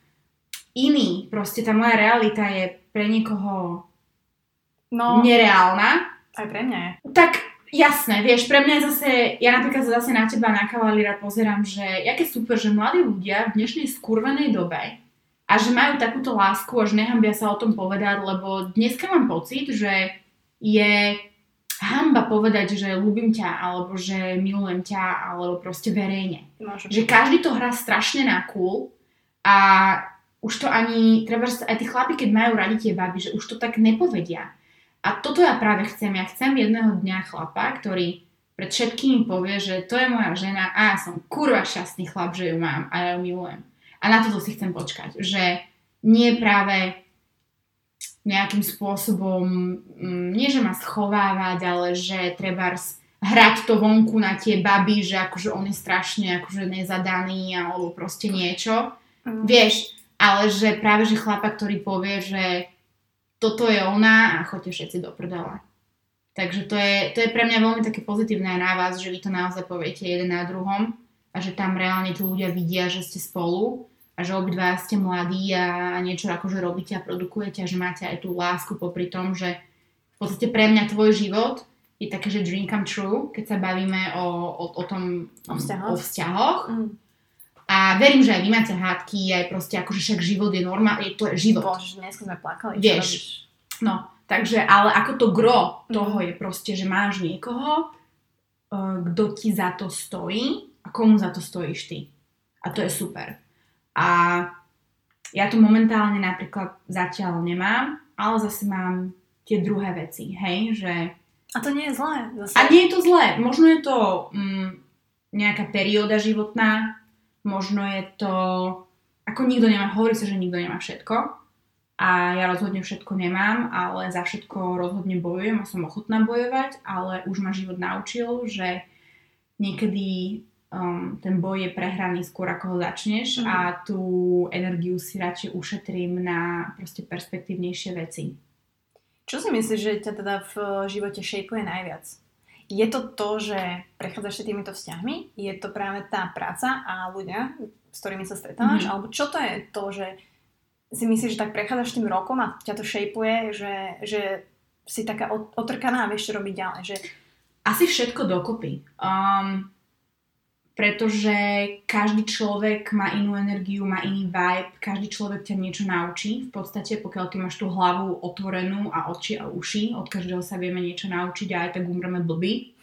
iný. Proste tá moja realita je pre niekoho no, nereálna. Aj pre mňa je. Tak jasné, vieš, pre mňa je zase, ja napríklad zase na teba, na kavalíra pozerám, že jaké super, že mladí ľudia v dnešnej skurvenej dobe a že majú takúto lásku a že nehambia sa o tom povedať, lebo dneska mám pocit, že je hamba povedať, že ľúbim ťa, alebo že milujem ťa, alebo proste verejne. Môžem. Že každý to hrá strašne na cool a už to ani, treba aj tí chlapi, keď majú radi tie baby, že už to tak nepovedia. A toto ja práve chcem. Ja chcem jedného dňa chlapa, ktorý pred všetkými povie, že to je moja žena a ja som kurva šťastný chlap, že ju mám a ja ju milujem. A na toto si chcem počkať. Že nie práve nejakým spôsobom, mm, nie že ma schovávať, ale že treba hrať to vonku na tie baby, že akože on je strašne akože nezadaný alebo proste niečo. Mm. Vieš, ale že práve, že chlapa, ktorý povie, že toto je ona a choďte všetci do prdele. Takže to je, to je pre mňa veľmi také pozitívne na vás, že vy to naozaj poviete jeden na druhom a že tam reálne tí ľudia vidia, že ste spolu a že obidva ste mladí a niečo akože robíte a produkujete a že máte aj tú lásku popri tom, že v podstate pre mňa tvoj život je také, že dream come true, keď sa bavíme o, o, o tom, o vzťahoch. O vzťahoch. Mm. A verím, že aj vy máte hádky, aj proste akože však život je normálny, to je život. Bože, dnes sme plakali. Vieš, no, takže, ale ako to gro toho mm. je proste, že máš niekoho, uh, kto ti za to stojí a komu za to stojíš ty. A to je super. A ja to momentálne napríklad zatiaľ nemám, ale zase mám tie druhé veci, hej, že... A to nie je zlé. Zase. A nie je to zlé. Možno je to mm, nejaká perióda životná, možno je to... Ako nikto nemá, hovorí sa, že nikto nemá všetko. A ja rozhodne všetko nemám, ale za všetko rozhodne bojujem a som ochotná bojovať, ale už ma život naučil, že niekedy um, ten boj je prehraný skôr ako ho začneš mm. a tú energiu si radšej ušetrím na proste perspektívnejšie veci. Čo si myslíš, že ťa teda v živote šejpuje najviac? Je to to, že prechádzaš týmito vzťahmi? Je to práve tá práca a ľudia, s ktorými sa stretávaš? Mm. Alebo čo to je to, že si myslíš, že tak prechádzaš tým rokom a ťa to šejpuje, že, že si taká otrkaná a vieš, čo robiť ďalej? Že... Asi všetko dokopy. Um, pretože každý človek má inú energiu, má iný vibe, každý človek ťa niečo naučí. V podstate, pokiaľ ty máš tú hlavu otvorenú a oči a uši, od každého sa vieme niečo naučiť a aj tak umreme blby.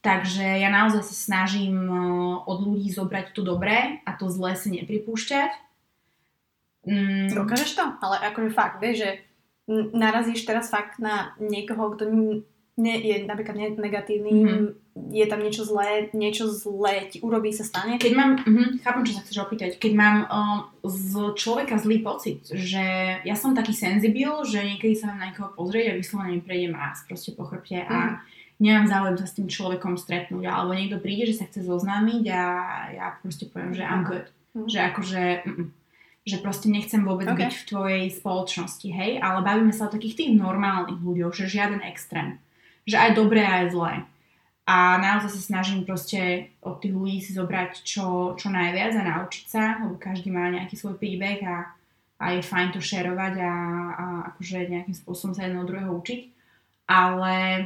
Takže ja naozaj sa snažím eh, od ľudí zobrať to dobré a to zlé si nepripúšťať. Mm. Dokážeš to? Ale akože fakt, vieš, že narazíš teraz fakt na niekoho, kto nie, je napríklad negatívny, mm-hmm. Je tam niečo zlé, niečo zlé ti urobí, sa stane? Keď mám, uh-huh, chápem, čo sa chceš opýtať, keď mám uh, z človeka zlý pocit, že ja som taký senzibil, že niekedy sa mám na niekoho pozrieť a vyslovene prejdem raz proste po chrbte a mhm. nemám záujem sa s tým človekom stretnúť, alebo niekto príde, že sa chce zoznámiť a ja proste poviem, že I'm good. Mm-hmm. Že akože, mm, že proste nechcem vôbec okay. byť v tvojej spoločnosti, hej, ale bavíme sa o takých tých normálnych ľuďoch, že žiaden extrém že aj dobré, aj zlé. A naozaj sa snažím proste od tých ľudí si zobrať čo, čo najviac a naučiť sa, lebo každý má nejaký svoj príbeh a, a je fajn to šerovať a, a akože nejakým spôsobom sa jedného druhého učiť. Ale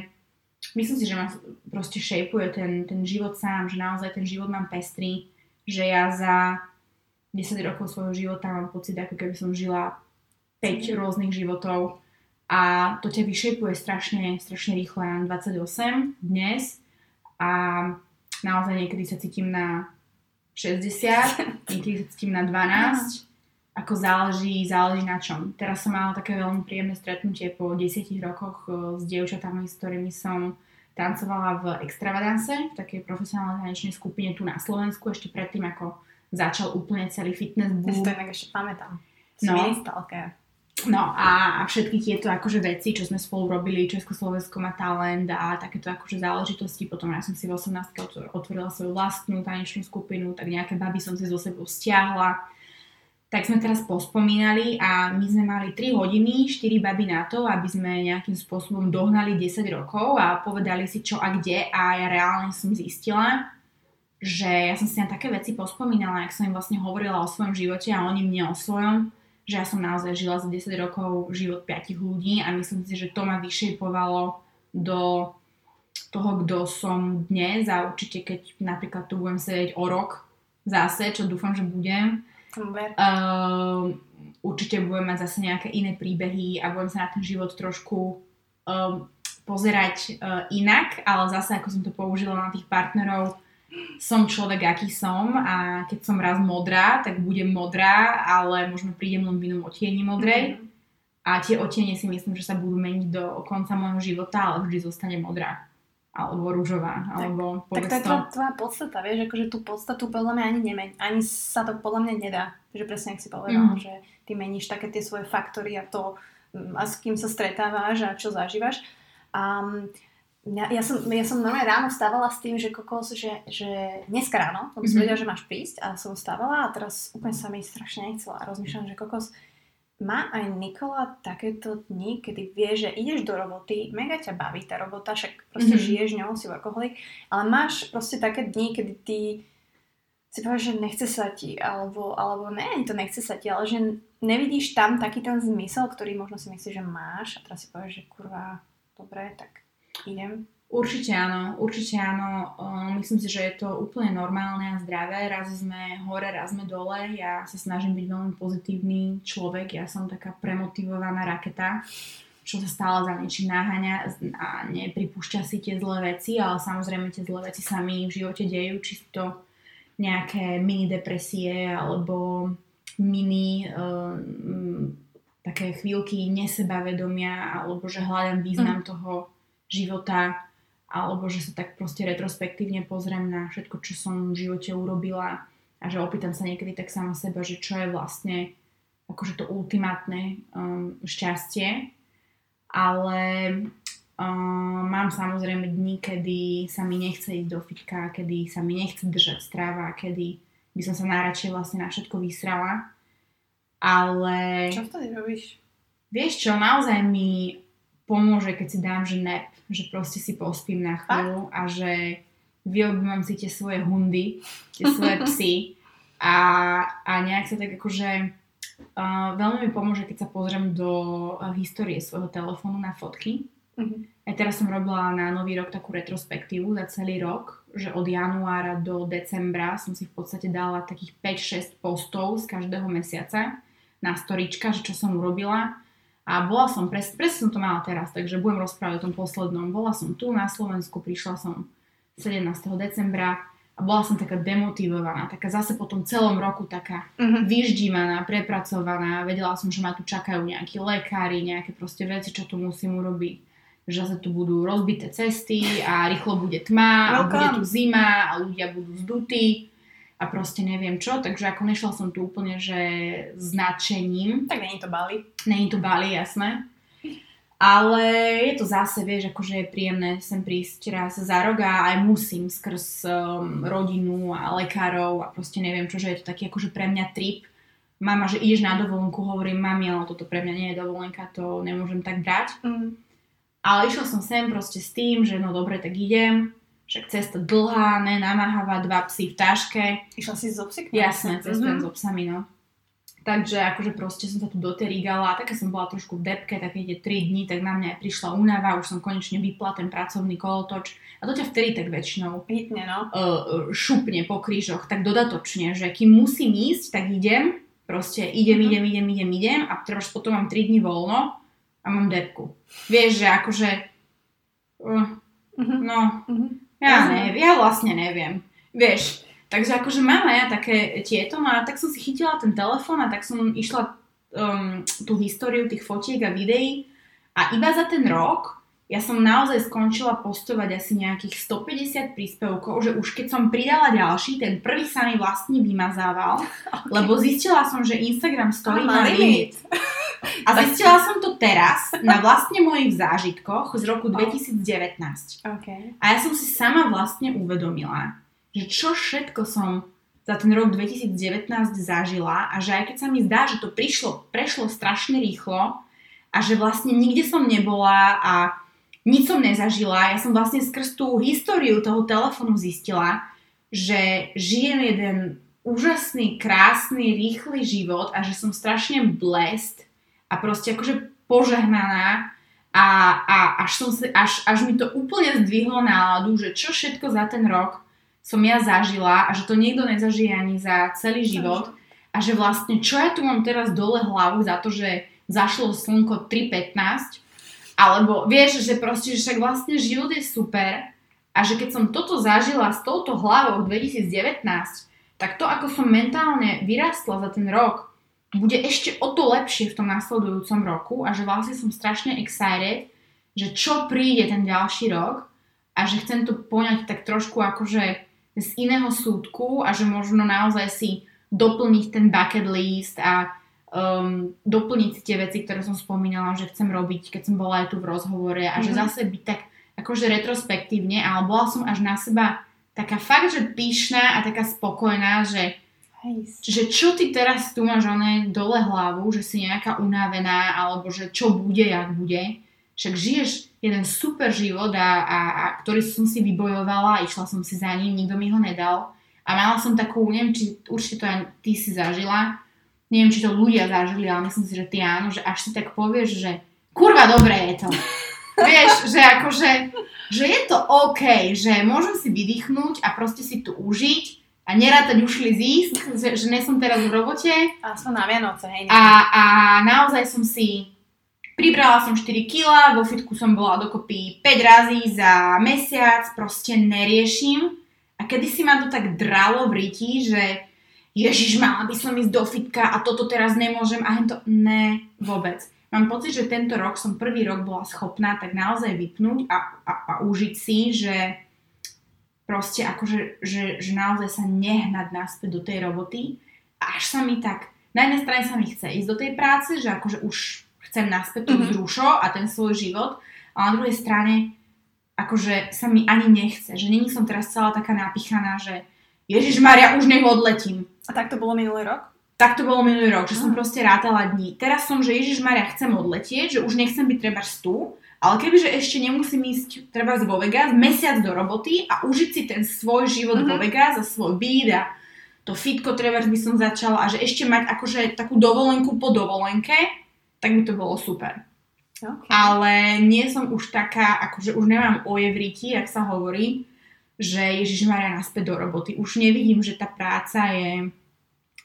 myslím si, že ma proste šejpuje ten, ten život sám, že naozaj ten život mám pestrý, že ja za 10 rokov svojho života mám pocit, ako keby som žila 5 rôznych životov a to ťa vyšepuje strašne, strašne rýchlo. Ja mám 28 dnes a naozaj niekedy sa cítim na 60, [LAUGHS] niekedy sa cítim na 12. Ako záleží, záleží na čom. Teraz som mala také veľmi príjemné stretnutie po 10 rokoch e, s dievčatami, s ktorými som tancovala v Extravadanse, v takej profesionálnej tanečnej skupine tu na Slovensku, ešte predtým, ako začal úplne celý fitness boom. Ja si to ešte pamätám. No, No a, a všetky tieto akože veci, čo sme spolu robili, Československo má talent a takéto akože záležitosti, potom ja som si v 18. otvorila svoju vlastnú tanečnú skupinu, tak nejaké baby som si zo sebou stiahla. Tak sme teraz pospomínali a my sme mali 3 hodiny, 4 baby na to, aby sme nejakým spôsobom dohnali 10 rokov a povedali si čo a kde a ja reálne som zistila, že ja som si na také veci pospomínala, ak som im vlastne hovorila o svojom živote a oni mne o svojom že ja som naozaj žila za 10 rokov život 5 ľudí a myslím si, že to ma vyšejpovalo do toho, kto som dnes a určite keď napríklad tu budem sedieť o rok zase, čo dúfam, že budem, uh, určite budem mať zase nejaké iné príbehy a budem sa na ten život trošku uh, pozerať uh, inak, ale zase ako som to použila na tých partnerov, som človek, aký som a keď som raz modrá, tak budem modrá, ale možno prídem len v inom otieni modrej. Mm-hmm. A tie otiene si myslím, že sa budú meniť do konca môjho života, ale vždy zostane modrá. alebo rúžová, alebo Tak to je tvoja, tvoja podstata, vieš, akože tú podstatu podľa mňa ani nemeň, ani sa to podľa mňa nedá, že presne, ak si povedala, Mhm. že ty meníš také tie svoje faktory a to, mm, a s kým sa stretávaš a čo zažívaš. Mm, ja, ja, som, ja som normálne ráno stávala s tým, že kokos, že, že dneska ráno, lebo som Mhm. vedela, že máš prísť a som stávala a teraz úplne sa mi strašne nechcela a rozmýšľam, že kokos, má aj Nikola takéto dni, kedy vie, že ideš do roboty, mega ťa baví tá robota, však proste Mhm. mm-hmm. žiješ ňou, si workoholik, ale máš proste také dni, kedy ty si povieš, že nechce sa ti, alebo, alebo ne, to nechce sa ti, ale že nevidíš tam taký ten zmysel, ktorý možno si myslíš, že máš a teraz si povieš, že kurva, dobre, tak idem. Určite áno, určite áno. Myslím si, že je to úplne normálne a zdravé. Raz sme hore, raz sme dole. Ja sa snažím byť veľmi pozitívny človek. Ja som taká premotivovaná raketa, čo sa stále za niečím náhaňa a nepripúšťa si tie zlé veci, ale samozrejme tie zlé veci sa mi v živote dejú, či sú to nejaké mini depresie alebo mini mm, také chvíľky nesebavedomia alebo že hľadám význam mm. toho života alebo že sa tak proste retrospektívne pozriem na všetko, čo som v živote urobila a že opýtam sa niekedy tak sama seba, že čo je vlastne akože to ultimátne um, šťastie. Ale um, mám samozrejme dni, kedy sa mi nechce ísť do fitka, kedy sa mi nechce držať strava, kedy by som sa najradšej vlastne na všetko vysrala. Ale... Čo vtedy robíš? Vieš čo, naozaj mi pomôže, keď si dám, že nap, že proste si pospím na chvíľu a že vyobímam si tie svoje hundy, tie svoje [LAUGHS] psy a, a nejak sa tak akože uh, veľmi mi pomôže, keď sa pozriem do uh, histórie svojho telefónu na fotky. Mhm. Aj teraz som robila na nový rok takú retrospektívu za celý rok, že od januára do decembra som si v podstate dala takých 5-6 postov z každého mesiaca na storička, že čo som urobila. A bola som, pres, presne som to mala teraz, takže budem rozprávať o tom poslednom. Bola som tu na Slovensku, prišla som 17. decembra a bola som taká demotivovaná, taká zase po tom celom roku taká Mhm. vyždímaná, prepracovaná. Vedela som, že ma tu čakajú nejakí lekári, nejaké proste veci, čo tu musím urobiť. Že zase tu budú rozbité cesty a rýchlo bude tma a bude tu zima a ľudia budú zdutí a proste neviem čo. Takže ako nešla som tu úplne, že s nadšením. Tak není to Bali. Není to Bali, jasné. Ale je to zase, vieš, akože je príjemné sem prísť raz za rok a aj musím skrz um, rodinu a lekárov a proste neviem čo, že je to taký akože pre mňa trip. Mama, že ideš na dovolenku, hovorím mami, ale toto pre mňa nie je dovolenka, to nemôžem tak brať. Mm. Ale išla som sem proste s tým, že no dobre, tak idem. Však cesta dlhá, ne, namáhavá, dva psy v taške. Išla si so psíkmi? Jasné, cestujem Mhm. s obsami, no. Takže akože proste som sa tu doterigala a taká som bola trošku v depke, také tie 3 dní, tak na mňa aj prišla únava, už som konečne vypla ten pracovný kolotoč a to ťa vtedy tak väčšinou Hitne, no. uh, šupne po krížoch, tak dodatočne, že kým musím ísť, tak idem, proste idem, Mhm. idem, idem, idem, idem a teraz potom mám 3 dní voľno a mám depku. Vieš, že akože, uh, Mhm. no, Mhm. Ja neviem, ja vlastne neviem. Vieš, takže akože mám aj ja také tieto, no a tak som si chytila ten telefón a tak som išla um, tú históriu tých fotiek a videí. A iba za ten rok ja som naozaj skončila postovať asi nejakých 150 príspevkov, že už keď som pridala ďalší, ten prvý sa mi vlastne vymazával, [LAUGHS] lebo zistila som, že Instagram story má limit. A [LAUGHS] zistila som to teraz na vlastne mojich zážitkoch z roku 2019. OK. A ja som si sama vlastne uvedomila, že čo všetko som za ten rok 2019 zažila a že aj keď sa mi zdá, že to prišlo, prešlo strašne rýchlo a že vlastne nikde som nebola a nič som nezažila, ja som vlastne skrz tú históriu toho telefónu zistila, že žijem jeden úžasný, krásny, rýchly život a že som strašne blessed a proste akože požehnaná a, a až, som si, až, až mi to úplne zdvihlo náladu, že čo všetko za ten rok som ja zažila a že to niekto nezažije ani za celý život. a že vlastne čo ja tu mám teraz dole hlavu za to, že zašlo slnko 3.15 alebo vieš, že proste, že však vlastne život je super a že keď som toto zažila s touto hlavou v 2019, tak to, ako som mentálne vyrastla za ten rok, bude ešte o to lepšie v tom nasledujúcom roku a že vlastne som strašne excited, že čo príde ten ďalší rok a že chcem to poňať tak trošku akože z iného súdku a že možno naozaj si doplniť ten bucket list a um, doplniť tie veci, ktoré som spomínala, že chcem robiť, keď som bola aj tu v rozhovore a mm-hmm. že mhm. zase byť tak akože retrospektívne, ale bola som až na seba taká fakt, že pyšná a taká spokojná, že. Že čo ty teraz tu máš oné dole hlavu, že si nejaká unavená, alebo že čo bude, jak bude. Však žiješ jeden super život, a, a, a ktorý som si vybojovala, išla som si za ním, nikto mi ho nedal. A mala som takú, neviem, či určite to aj ty si zažila, neviem, či to ľudia zažili, ale myslím si, že ty áno, že až si tak povieš, že kurva, dobré je to. [LAUGHS] Vieš, že akože, že je to OK, že môžem si vydýchnuť a proste si tu užiť a nerátať ušli zisk, že, že nie som teraz v robote. A som na Vianoce, hej. A, a naozaj som si pribrala som 4 kg, vo fitku som bola dokopy 5 razy za mesiac, proste neriešim. A kedy si ma to tak dralo v riti, že ježiš, mala by som ísť do fitka a toto teraz nemôžem a to ne, vôbec. Mám pocit, že tento rok som prvý rok bola schopná tak naozaj vypnúť a, a, a užiť si, že proste akože, že, že naozaj sa nehnať naspäť do tej roboty. A až sa mi tak, na jednej strane sa mi chce ísť do tej práce, že akože už chcem naspäť to mm-hmm. a ten svoj život, a na druhej strane akože sa mi ani nechce, že není som teraz celá taká napichaná, že Ježiš Maria, už nech odletím. A tak to bolo minulý rok? Tak to bolo minulý rok, že som proste rátala dní. Teraz som, že Ježiš Maria, chcem odletieť, že už nechcem byť treba tu, ale kebyže ešte nemusím ísť treba vo Vegas, mesiac do roboty a užiť si ten svoj život mm-hmm. vo mhm. Vegas a svoj byt a to fitko treba by som začala a že ešte mať akože takú dovolenku po dovolenke, tak by to bolo super. Okay. Ale nie som už taká, akože už nemám ojevriti, jak sa hovorí, že Ježiš Maria naspäť do roboty. Už nevidím, že tá práca je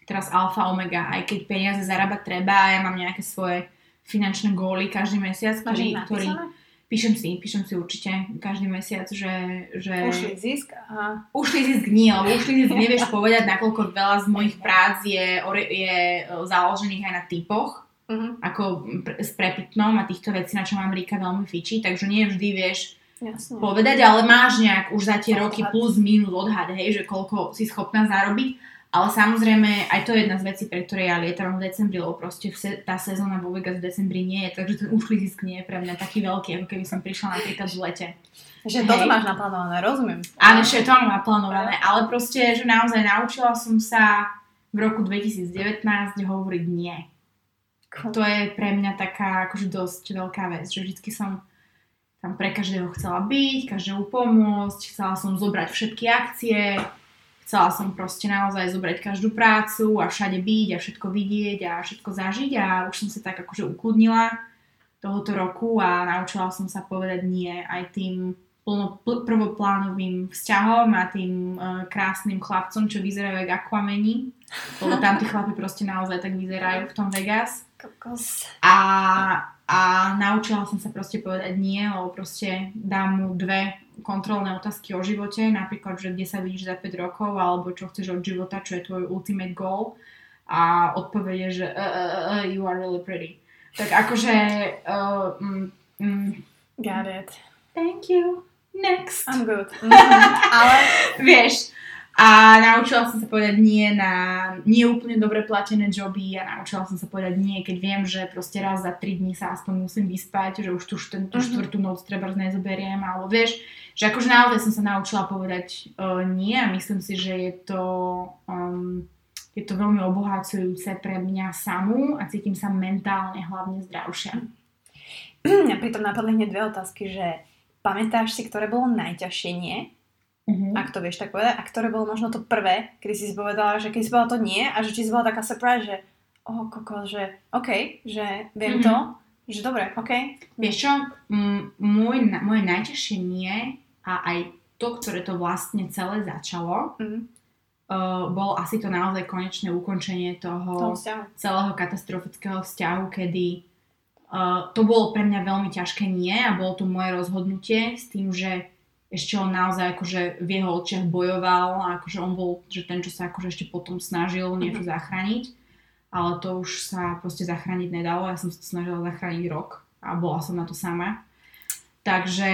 teraz alfa omega, aj keď peniaze zarábať treba a ja mám nejaké svoje finančné góly každý mesiac, ktorý, ktorý píšem si, píšem si určite každý mesiac, že... že ušli zisk? Aha. Ušli zisk nie, lebo ušli zisk nevieš povedať, nakoľko veľa z mojich prác je, je e, založených aj na typoch, uh-huh. ako s prepitnom a týchto vecí, na čo mám Rika veľmi fičí, takže nie vždy vieš Jasne. povedať, ale máš nejak už za tie roky plus minus odhad, hej, že koľko si schopná zarobiť ale samozrejme, aj to je jedna z vecí, pre ktoré ja lietam v decembri, lebo proste tá sezóna vo Vegas v decembri nie je, takže ten ušlý zisk nie je pre mňa taký veľký, ako keby som prišla napríklad v lete. Že toto máš naplánované, rozumiem. Áno, že to mám naplánované, ale proste, že naozaj naučila som sa v roku 2019 hovoriť nie. To je pre mňa taká akože dosť veľká vec, že vždycky som tam pre každého chcela byť, každému pomôcť, chcela som zobrať všetky akcie, chcela som proste naozaj zobrať každú prácu a všade byť a všetko vidieť a všetko zažiť a už som sa tak akože ukludnila tohoto roku a naučila som sa povedať nie aj tým plno, pl- prvoplánovým vzťahom a tým uh, krásnym chlapcom, čo vyzerajú ako Aquameni. Lebo tam tí chlapi proste naozaj tak vyzerajú v tom Vegas. Kokos. A, a naučila som sa proste povedať nie, lebo proste dám mu dve kontrolné otázky o živote, napríklad, že kde sa vidíš za 5 rokov, alebo čo chceš od života, čo je tvoj ultimate goal a odpovede, že uh, uh, uh, you are really pretty. Tak akože... Uh, mm, mm, Got it. Thank you. Next. I'm good. Mm-hmm. [LAUGHS] Ale... Vieš, a naučila som sa povedať nie na nie úplne dobre platené joby a naučila som sa povedať nie, keď viem, že proste raz za 3 dní sa aspoň musím vyspať, že už tú, ten, tú mm-hmm. štvrtú noc treba nezoberiem, alebo vieš, že akože naozaj som sa naučila povedať uh, nie a myslím si, že je to um, je to veľmi obohacujúce pre mňa samú a cítim sa mentálne hlavne zdravšia. Mňa pritom napadli hneď dve otázky, že pamätáš si, ktoré bolo najťažšie nie? Uh-huh. ak to vieš tak povedať, a ktoré bolo možno to prvé, kedy si povedala, že keď si bola to nie a že či si bola taká surprise, že oh, koko, že OK, že viem uh-huh. to, že dobre, OK. Vieš čo, m- môj, moje najťažšie nie a aj to, ktoré to vlastne celé začalo, uh-huh. uh, bolo asi to naozaj konečné ukončenie toho, toho celého katastrofického vzťahu, kedy uh, to bolo pre mňa veľmi ťažké nie a bolo to moje rozhodnutie s tým, že ešte on naozaj akože v jeho očiach bojoval a akože on bol že ten, čo sa akože ešte potom snažil niečo mm-hmm. zachrániť, ale to už sa proste zachrániť nedalo, ja som sa to snažila zachrániť rok a bola som na to sama. Takže,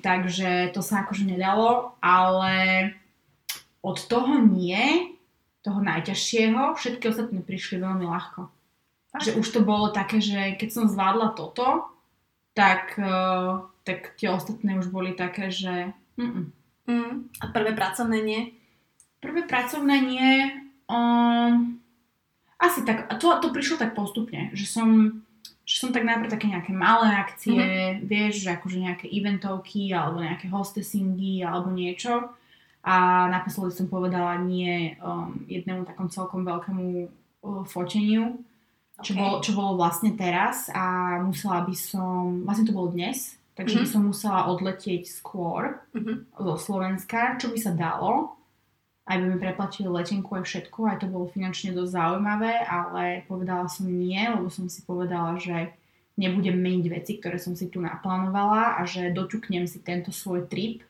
takže to sa akože nedalo, ale od toho nie, toho najťažšieho, všetky ostatné prišli veľmi ľahko. Tak. Že už to bolo také, že keď som zvládla toto, tak, uh, tak tie ostatné už boli také, že... Mm-mm. Mm. A prvé pracovné nie? Prvé pracovné nie... Um, asi tak, to, to prišlo tak postupne, že som, že som tak najprv také nejaké malé akcie, mm-hmm. vieš, že akože nejaké eventovky alebo nejaké hostessingy alebo niečo a naposledy som povedala nie um, jednému takom celkom veľkému uh, foteniu, okay. čo, bolo, čo bolo vlastne teraz a musela by som, vlastne to bolo dnes, takže mm-hmm. by som musela odletieť skôr mm-hmm. zo Slovenska, čo by sa dalo. Aj by mi preplatili letenku aj všetko, aj to bolo finančne dosť zaujímavé, ale povedala som nie, lebo som si povedala, že nebudem meniť veci, ktoré som si tu naplánovala a že doťuknem si tento svoj trip,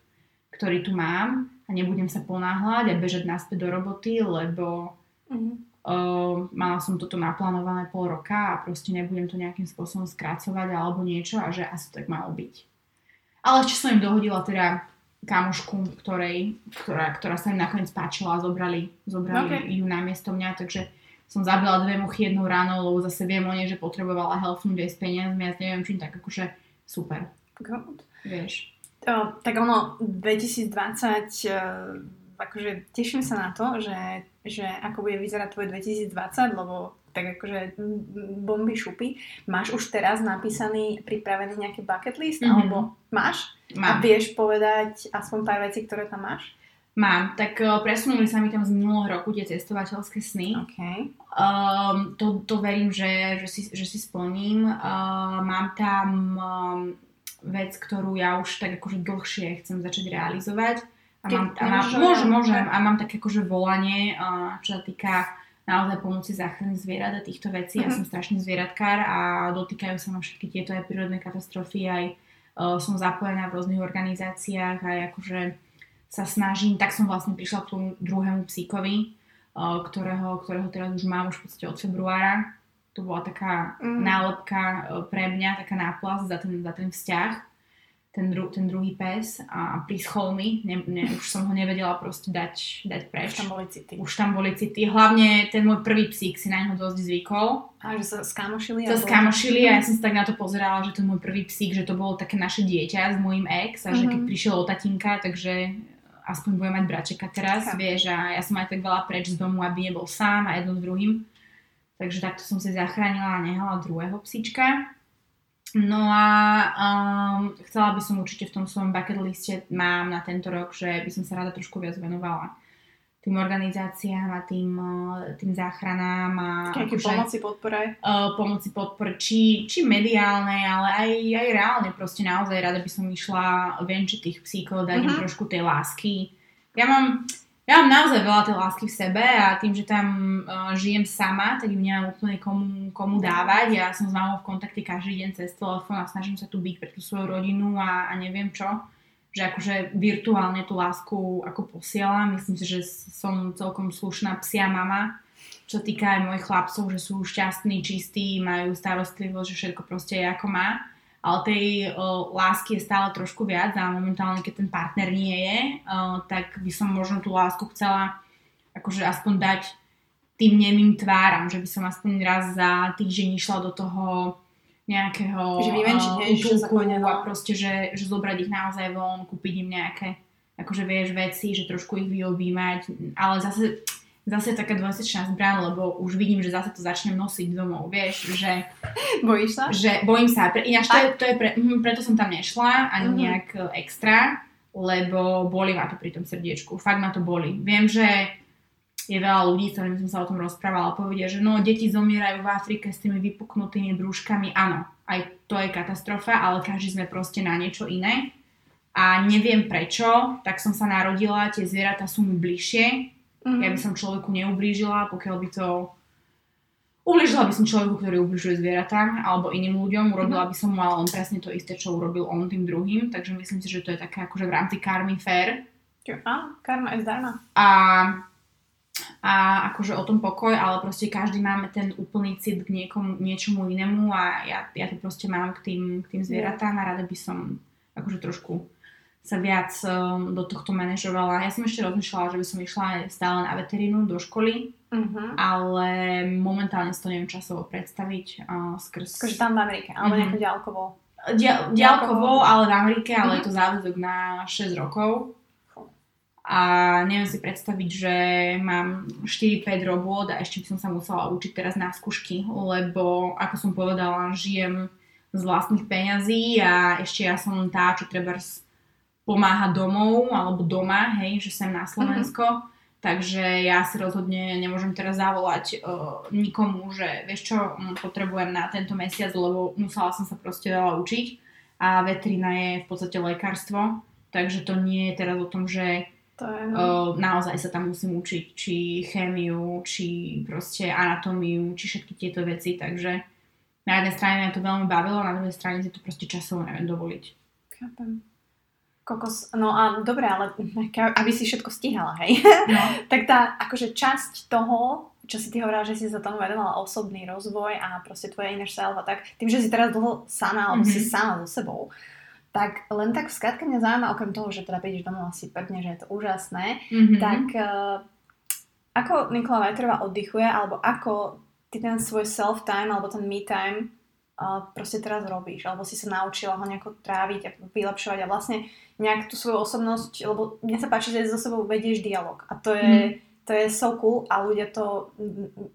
ktorý tu mám a nebudem sa ponáhľať a bežať naspäť do roboty, lebo mm-hmm. Uh, mala som toto naplánované pol roka a proste nebudem to nejakým spôsobom skracovať alebo niečo a že asi tak malo byť. Ale ešte som im dohodila teda kamošku, ktorej, ktorá, ktorá sa im nakoniec páčila a zobrali, zobrali okay. ju na miesto mňa, takže som zabila dve muchy jednou ráno, lebo zase viem o nej, že potrebovala helpnúť aj s peniazmi a neviem čím, tak akože super. God. Vieš tak ono 2020, uh, akože teším sa na to, že, že ako bude vyzerať tvoj 2020, lebo tak akože bomby šupy. Máš už teraz napísaný, pripravený nejaký bucket list? Mm-hmm. Alebo máš? Mám. A vieš povedať aspoň pár vecí, ktoré tam máš? Mám, tak uh, presunuli sa mi tam z minulého roku tie cestovateľské sny. Okay. Um, to, to verím, že, že, si, že si splním. Uh, mám tam um, vec, ktorú ja už tak akože dlhšie chcem začať realizovať. A mám, a mám, môžem, môžem. A mám také akože volanie, čo sa týka naozaj pomoci záchrany zvierat a týchto vecí. Uh-huh. Ja mhm. som strašný zvieratkár a dotýkajú sa ma všetky tieto aj prírodné katastrofy, aj uh, som zapojená v rôznych organizáciách, aj akože sa snažím, tak som vlastne prišla k tomu druhému psíkovi, uh, ktorého, ktorého teraz už mám už v podstate od februára to bola taká mm. nálepka e, pre mňa, taká náplast za ten, za ten vzťah, ten, dru, ten druhý pes a prischol mi, ne, ne, už som ho nevedela proste dať, dať preč. Už tam boli city. Už tam boli city. Hlavne ten môj prvý psík si na neho dosť zvykol. A že sa skamošili? Sa skamošili a ja som sa tak na to pozerala, že ten môj prvý psík, že to bolo také naše dieťa s môjim ex a že keď mhm. prišiel o tatinka, takže aspoň bude mať bračeka teraz, tak. vieš, a ja som aj tak veľa preč z domu, aby nebol sám a jedno s druhým. Takže takto som si zachránila a nehala druhého psíčka. No a um, chcela by som určite v tom svojom bucket liste mám na tento rok, že by som sa rada trošku viac venovala tým organizáciám a tým, uh, tým záchranám a Aké akože, pomoci podpore? Uh, pomoci podpore, či, či mediálnej, ale aj, aj reálne. Proste naozaj rada by som išla venčiť tých psíkov, dať uh-huh. im mhm. trošku tej lásky. Ja mám, ja mám naozaj veľa tej lásky v sebe a tým, že tam uh, žijem sama, tak ju nemám úplne komu, komu dávať. Ja som s mamou v kontakte každý deň cez telefón a snažím sa tu byť pre tú svoju rodinu a, a neviem čo. Že akože virtuálne tú lásku ako posielam. Myslím si, že som celkom slušná psia mama, čo týka aj mojich chlapcov, že sú šťastní, čistí, majú starostlivosť, že všetko proste je ako má ale tej uh, lásky je stále trošku viac a momentálne, keď ten partner nie je, uh, tak by som možno tú lásku chcela akože aspoň dať tým nemým tváram, že by som aspoň raz za týždeň išla do toho nejakého že vyvenčiť, uh, a proste, že, že zobrať ich naozaj von, kúpiť im nejaké akože vieš veci, že trošku ich vyobímať, ale zase zase taká dvojsečná zbraň, lebo už vidím, že zase to začnem nosiť domov, vieš, že... Bojíš sa? Že bojím sa. Pre, ináč to je, to je pre, hm, preto som tam nešla, ani mm-hmm. nejak e, extra, lebo boli ma to pri tom srdiečku. Fakt ma to boli. Viem, že je veľa ľudí, s ktorými som sa o tom rozprávala, povedia, že no, deti zomierajú v Afrike s tými vypuknutými brúškami. Áno, aj to je katastrofa, ale každý sme proste na niečo iné. A neviem prečo, tak som sa narodila, tie zvieratá sú mi bližšie, Mm-hmm. Ja by som človeku neublížila, pokiaľ by to... Ublížila by som človeku, ktorý ubližuje zvieratám alebo iným ľuďom, urobila mm-hmm. by som mu ale on presne to isté, čo urobil on tým druhým, takže myslím si, že to je také akože v rámci karmy fair. Áno, karma je zdarma. A, a akože o tom pokoj, ale proste každý máme ten úplný cit k niekomu, niečomu inému a ja, ja to proste mám k tým, k tým zvieratám a rada by som akože trošku sa viac um, do tohto manažovala. Ja som ešte rozmýšľala, že by som išla stále na veterínu do školy, uh-huh. ale momentálne si to neviem časovo predstaviť uh, skrz... Akože tam v Amerike, alebo uh-huh. nejako ďalkovo. Dia- ďalkovo, ale v Amerike, ale uh-huh. je to záväzok na 6 rokov. A neviem si predstaviť, že mám 4-5 robot a ešte by som sa musela učiť teraz na skúšky, lebo ako som povedala, žijem z vlastných peňazí a ešte ja som tá, čo treba pomáha domov alebo doma, hej, že sem na Slovensko. Mm-hmm. Takže ja si rozhodne nemôžem teraz zavolať uh, nikomu, že vieš čo, potrebujem na tento mesiac, lebo musela som sa proste veľa učiť a veterina je v podstate lekárstvo, takže to nie je teraz o tom, že to je, no. uh, naozaj sa tam musím učiť, či chémiu, či proste anatómiu, či všetky tieto veci, takže na jednej strane mňa to veľmi bavilo, na druhej strane si to proste časovo neviem dovoliť. Chápem. Kokos, no a dobre, ale [LAUGHS] aby si všetko stíhala, hej? No. [LAUGHS] tak tá akože časť toho, čo si ty hovorila, že si sa tomu venovala osobný rozvoj a proste tvoje inner self a tak, tým, že si teraz dlho sama, alebo mm-hmm. si sama so sebou, tak len tak v skratke mňa zaujíma, okrem toho, že teda prídeš domov asi prdne, že je to úžasné, mm-hmm. tak uh, ako Nikola Vajterová oddychuje, alebo ako ty ten svoj self-time, alebo ten me-time proste teraz robíš, alebo si sa naučila ho nejako tráviť a vylepšovať a vlastne nejak tú svoju osobnosť, lebo mne sa páči, že so sebou vedieš dialog a to je, mm. to je so cool a ľudia to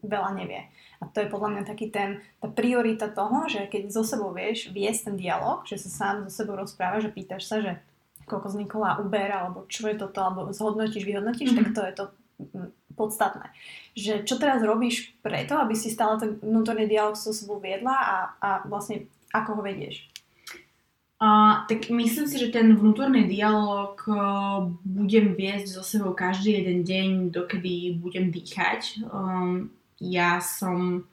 veľa nevie. A to je podľa mňa taký ten, tá priorita toho, že keď so sebou vieš viesť ten dialog, že sa sám so sebou rozprávaš že pýtaš sa, že koľko z Nikola Uber, alebo čo je toto, alebo zhodnotíš, vyhodnotíš, mm-hmm. tak to je to podstatné. Že čo teraz robíš preto, aby si stále ten vnútorný dialog so sebou viedla a, a vlastne ako ho vedieš? Uh, tak myslím si, že ten vnútorný dialog uh, budem viesť so sebou každý jeden deň, dokedy budem dýchať. Um, ja som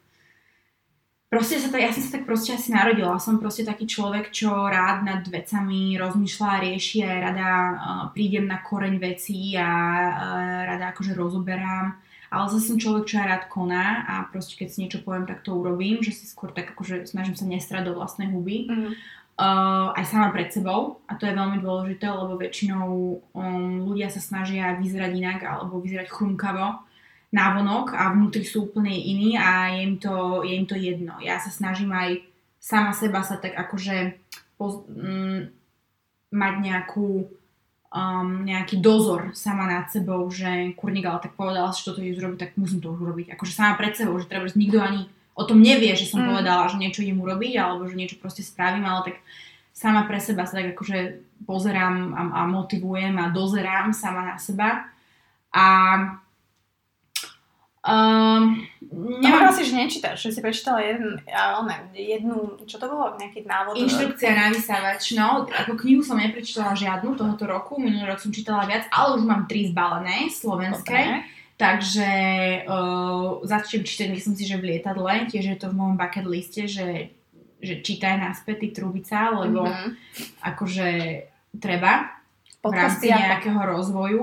proste sa tak, ja som sa tak proste asi narodila. Som proste taký človek, čo rád nad vecami rozmýšľa, rieši a rada uh, prídem na koreň vecí a uh, rada akože rozoberám. Ale zase som človek, čo aj rád koná a proste keď si niečo poviem, tak to urobím, že si skôr tak akože snažím sa nestrať do vlastnej huby. Mm uh, aj sama pred sebou a to je veľmi dôležité, lebo väčšinou um, ľudia sa snažia vyzerať inak alebo vyzerať chrumkavo návonok a vnútri sú úplne iní a je im to, je im to jedno. Ja sa snažím aj sama seba sa tak akože poz, um, mať nejakú um, nejaký dozor sama nad sebou, že kurník, ale tak povedala že toto ideš robiť, tak musím to už urobiť. Akože sama pred sebou, že treba, že nikto ani o tom nevie, že som mm. povedala, že niečo idem urobiť alebo že niečo proste spravím, ale tak sama pre seba sa tak akože pozerám a, a motivujem a dozerám sama na seba. A Um, neviem. si, že nečítaš, že si prečítala jeden, ja, ne, jednu, čo to bolo, nejaký návod? Inštrukcia na vysávač, no, ako knihu som neprečítala žiadnu tohoto roku, minulý rok som čítala viac, ale už mám tri zbalené, slovenské. Okay. Takže uh, začnem čítať, myslím si, že v lietadle, tiež je to v môjom bucket liste, že, že čítaj naspäť trubica, lebo mm-hmm. akože treba Podcasty v rámci nejakého rozvoju.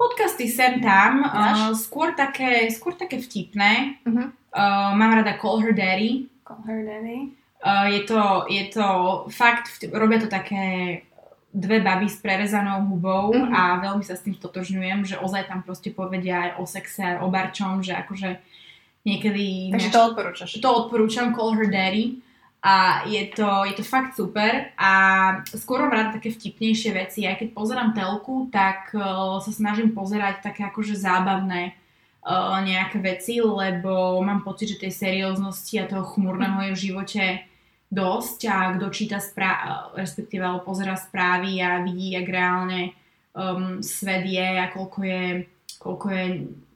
Podcasty sem tam, uh, skôr, také, skôr také vtipné. Mm-hmm. Uh, mám rada Call Her Daddy. Call Her Daddy. Uh, je, to, je to fakt, robia to také dve baby s prerezanou hubou mm-hmm. a veľmi sa s tým stotožňujem, že ozaj tam proste povedia aj o sexe, aj o barčom, že akože niekedy... Takže to odporúčaš. To odporúčam, Call Her Daddy. A je to, je to fakt super a skôr mám rada také vtipnejšie veci. Aj keď pozerám telku, tak uh, sa snažím pozerať také akože zábavné uh, nejaké veci, lebo mám pocit, že tej serióznosti a toho chmurného je v živote dosť a kto číta správ, respektíve alebo pozera správy a vidí, jak reálne um, svet je a koľko je, koľko je